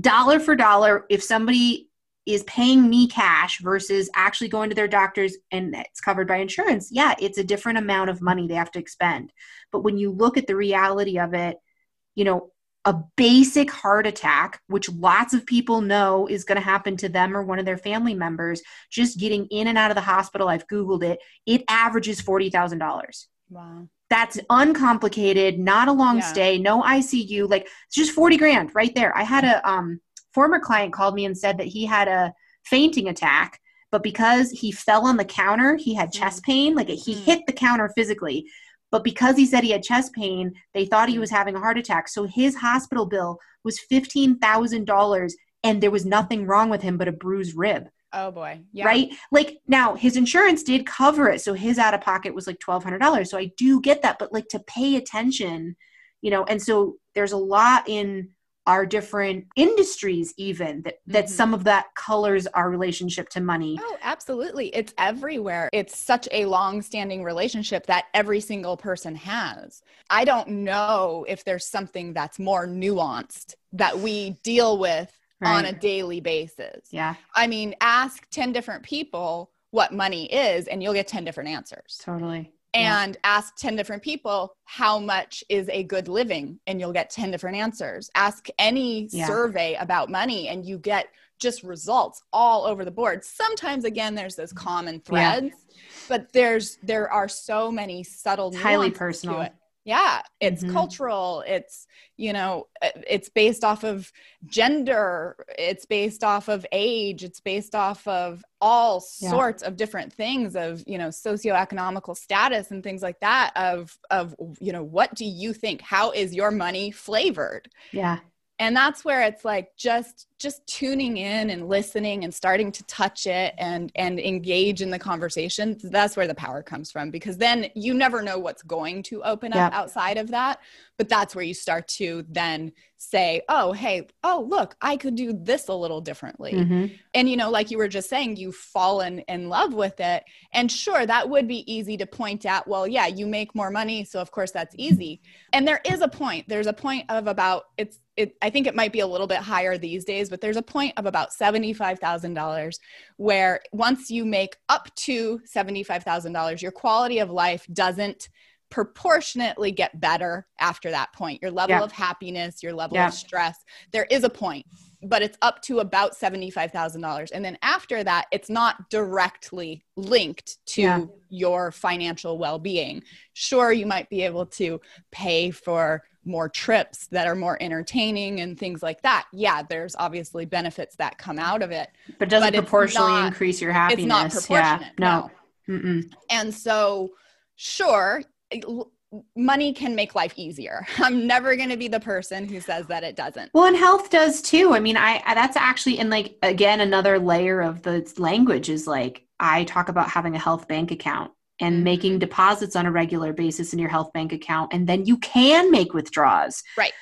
dollar for dollar if somebody is paying me cash versus actually going to their doctors and it's covered by insurance, yeah, it's a different amount of money they have to expend. But when you look at the reality of it, you know, a basic heart attack, which lots of people know is going to happen to them or one of their family members, just getting in and out of the hospital, I've Googled it, it averages $40,000. Wow. That's uncomplicated, not a long yeah. stay, no ICU, like it's just 40 grand right there. I had a, um, former client called me and said that he had a fainting attack but because he fell on the counter he had chest mm. pain like he mm. hit the counter physically. But because he said he had chest pain they thought he was having a heart attack. So his hospital bill was $15000 and there was nothing wrong with him but a bruised rib. Oh boy. Yeah. right? Like now his insurance did cover it so his out of pocket was like $1200 so i do get that but like to pay attention you know and so there's a lot in our different industries even that, that mm-hmm. some of that colors our relationship to money. Oh absolutely. It's everywhere. It's such a long-standing relationship that every single person has. I don't know if there's something that's more nuanced that we deal with right. on a daily basis. Yeah. I mean ask 10 different people what money is and you'll get 10 different answers. Totally and yeah. ask 10 different people how much is a good living and you'll get 10 different answers ask any yeah. survey about money and you get just results all over the board sometimes again there's those mm. common threads yeah. but there's there are so many subtle highly personal yeah it's mm-hmm. cultural it's you know it's based off of gender it's based off of age it's based off of all yeah. sorts of different things of you know socioeconomical status and things like that of of you know what do you think how is your money flavored yeah and that's where it's like just just tuning in and listening and starting to touch it and and engage in the conversation that's where the power comes from because then you never know what's going to open up outside of that. But that's where you start to then say oh hey oh look i could do this a little differently. Mm-hmm. and you know like you were just saying you've fallen in love with it. And sure that would be easy to point at well yeah you make more money so of course that's easy. And there is a point there's a point of about it's it, I think it might be a little bit higher these days, but there's a point of about $75,000 where once you make up to $75,000, your quality of life doesn't proportionately get better after that point. Your level yeah. of happiness, your level yeah. of stress, there is a point, but it's up to about $75,000. And then after that, it's not directly linked to yeah. your financial well being. Sure, you might be able to pay for more trips that are more entertaining and things like that. Yeah, there's obviously benefits that come out of it. But doesn't but proportionally not, increase your happiness. It's not proportionate. Yeah, no. no. And so, sure, money can make life easier. I'm never going to be the person who says that it doesn't. Well, and health does too. I mean, I, I that's actually and like again another layer of the language is like I talk about having a health bank account and making deposits on a regular basis in your health bank account and then you can make withdrawals. Right.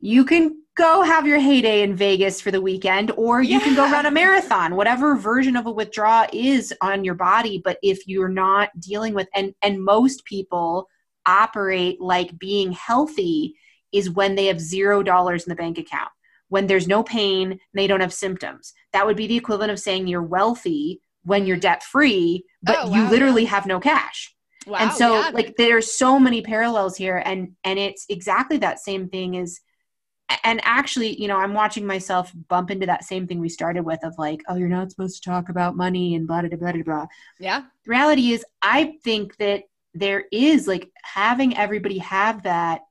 you can go have your heyday in Vegas for the weekend, or you yeah. can go run a marathon, whatever version of a withdrawal is on your body. But if you're not dealing with, and, and most people operate like being healthy is when they have zero dollars in the bank account, when there's no pain, they don't have symptoms. That would be the equivalent of saying you're wealthy when you're debt free, but oh, wow, you literally have no cash. Wow, and so yeah. like there's so many parallels here and and it's exactly that same thing is and actually, you know, I'm watching myself bump into that same thing we started with of like, oh, you're not supposed to talk about money and blah, blah, blah, blah, blah. Yeah. The reality is, I think that there is like having everybody have that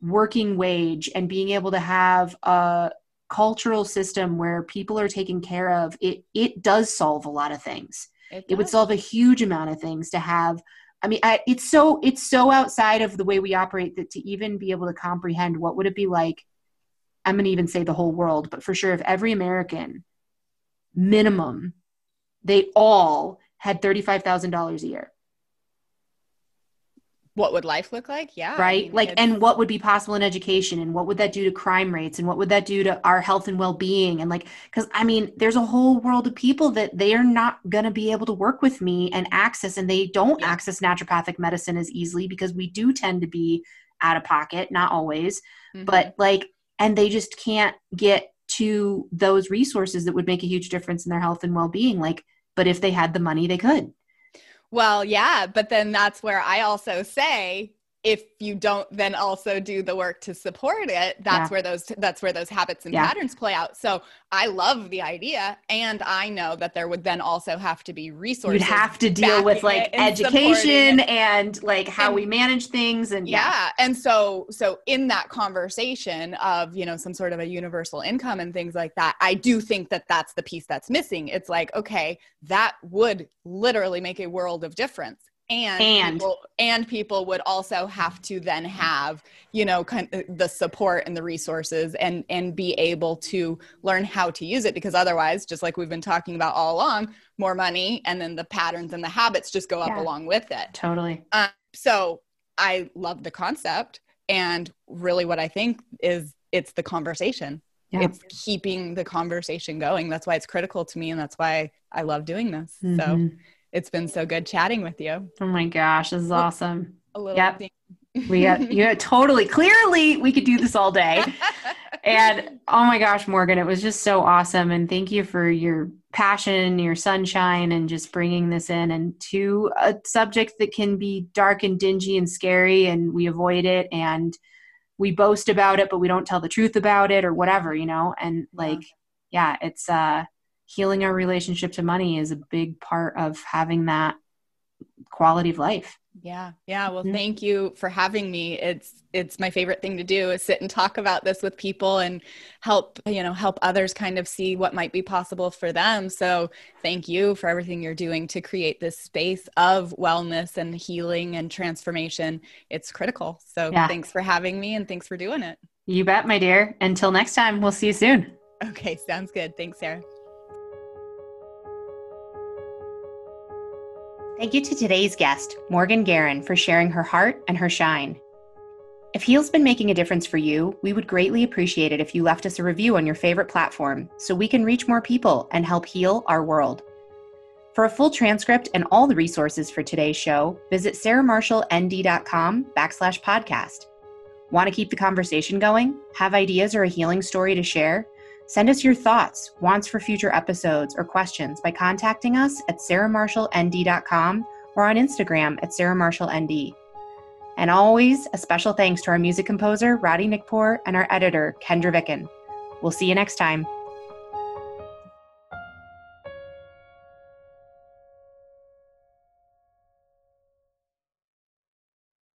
working wage and being able to have a cultural system where people are taken care of, it, it does solve a lot of things. It, it would solve a huge amount of things to have I mean, I, it's so it's so outside of the way we operate that to even be able to comprehend what would it be like I'm going to even say the whole world, but for sure, if every American minimum, they all had $35,000 a year. What would life look like? Yeah. Right. I mean, like, and what would be possible in education and what would that do to crime rates and what would that do to our health and well being? And like, because I mean, there's a whole world of people that they are not going to be able to work with me and access, and they don't yeah. access naturopathic medicine as easily because we do tend to be out of pocket, not always. Mm-hmm. But like, and they just can't get to those resources that would make a huge difference in their health and well-being like but if they had the money they could well yeah but then that's where i also say if you don't then also do the work to support it that's yeah. where those that's where those habits and yeah. patterns play out so i love the idea and i know that there would then also have to be resources you'd have to deal with like education and like how and, we manage things and yeah. yeah and so so in that conversation of you know some sort of a universal income and things like that i do think that that's the piece that's missing it's like okay that would literally make a world of difference and and people, and people would also have to then have you know kind of the support and the resources and and be able to learn how to use it because otherwise just like we've been talking about all along more money and then the patterns and the habits just go up yeah, along with it. Totally. Um, so i love the concept and really what i think is it's the conversation. Yeah. it's keeping the conversation going. That's why it's critical to me and that's why i love doing this. Mm-hmm. so it's been so good chatting with you. Oh my gosh, this is awesome. A little yep. we got you totally clearly we could do this all day. and oh my gosh, Morgan, it was just so awesome and thank you for your passion, your sunshine and just bringing this in and to a subject that can be dark and dingy and scary and we avoid it and we boast about it but we don't tell the truth about it or whatever, you know? And like yeah, it's uh healing our relationship to money is a big part of having that quality of life. Yeah. Yeah. Well, mm-hmm. thank you for having me. It's it's my favorite thing to do is sit and talk about this with people and help, you know, help others kind of see what might be possible for them. So, thank you for everything you're doing to create this space of wellness and healing and transformation. It's critical. So, yeah. thanks for having me and thanks for doing it. You bet, my dear. Until next time, we'll see you soon. Okay, sounds good. Thanks, Sarah. Thank you to today's guest, Morgan Guerin, for sharing her heart and her shine. If Heal's been making a difference for you, we would greatly appreciate it if you left us a review on your favorite platform so we can reach more people and help heal our world. For a full transcript and all the resources for today's show, visit sarahmarshallnd.com backslash podcast. Want to keep the conversation going? Have ideas or a healing story to share? Send us your thoughts, wants for future episodes, or questions by contacting us at sarahmarshallnd.com or on Instagram at sarahmarshallnd. And always a special thanks to our music composer, Roddy Nickpour, and our editor, Kendra Vicken. We'll see you next time.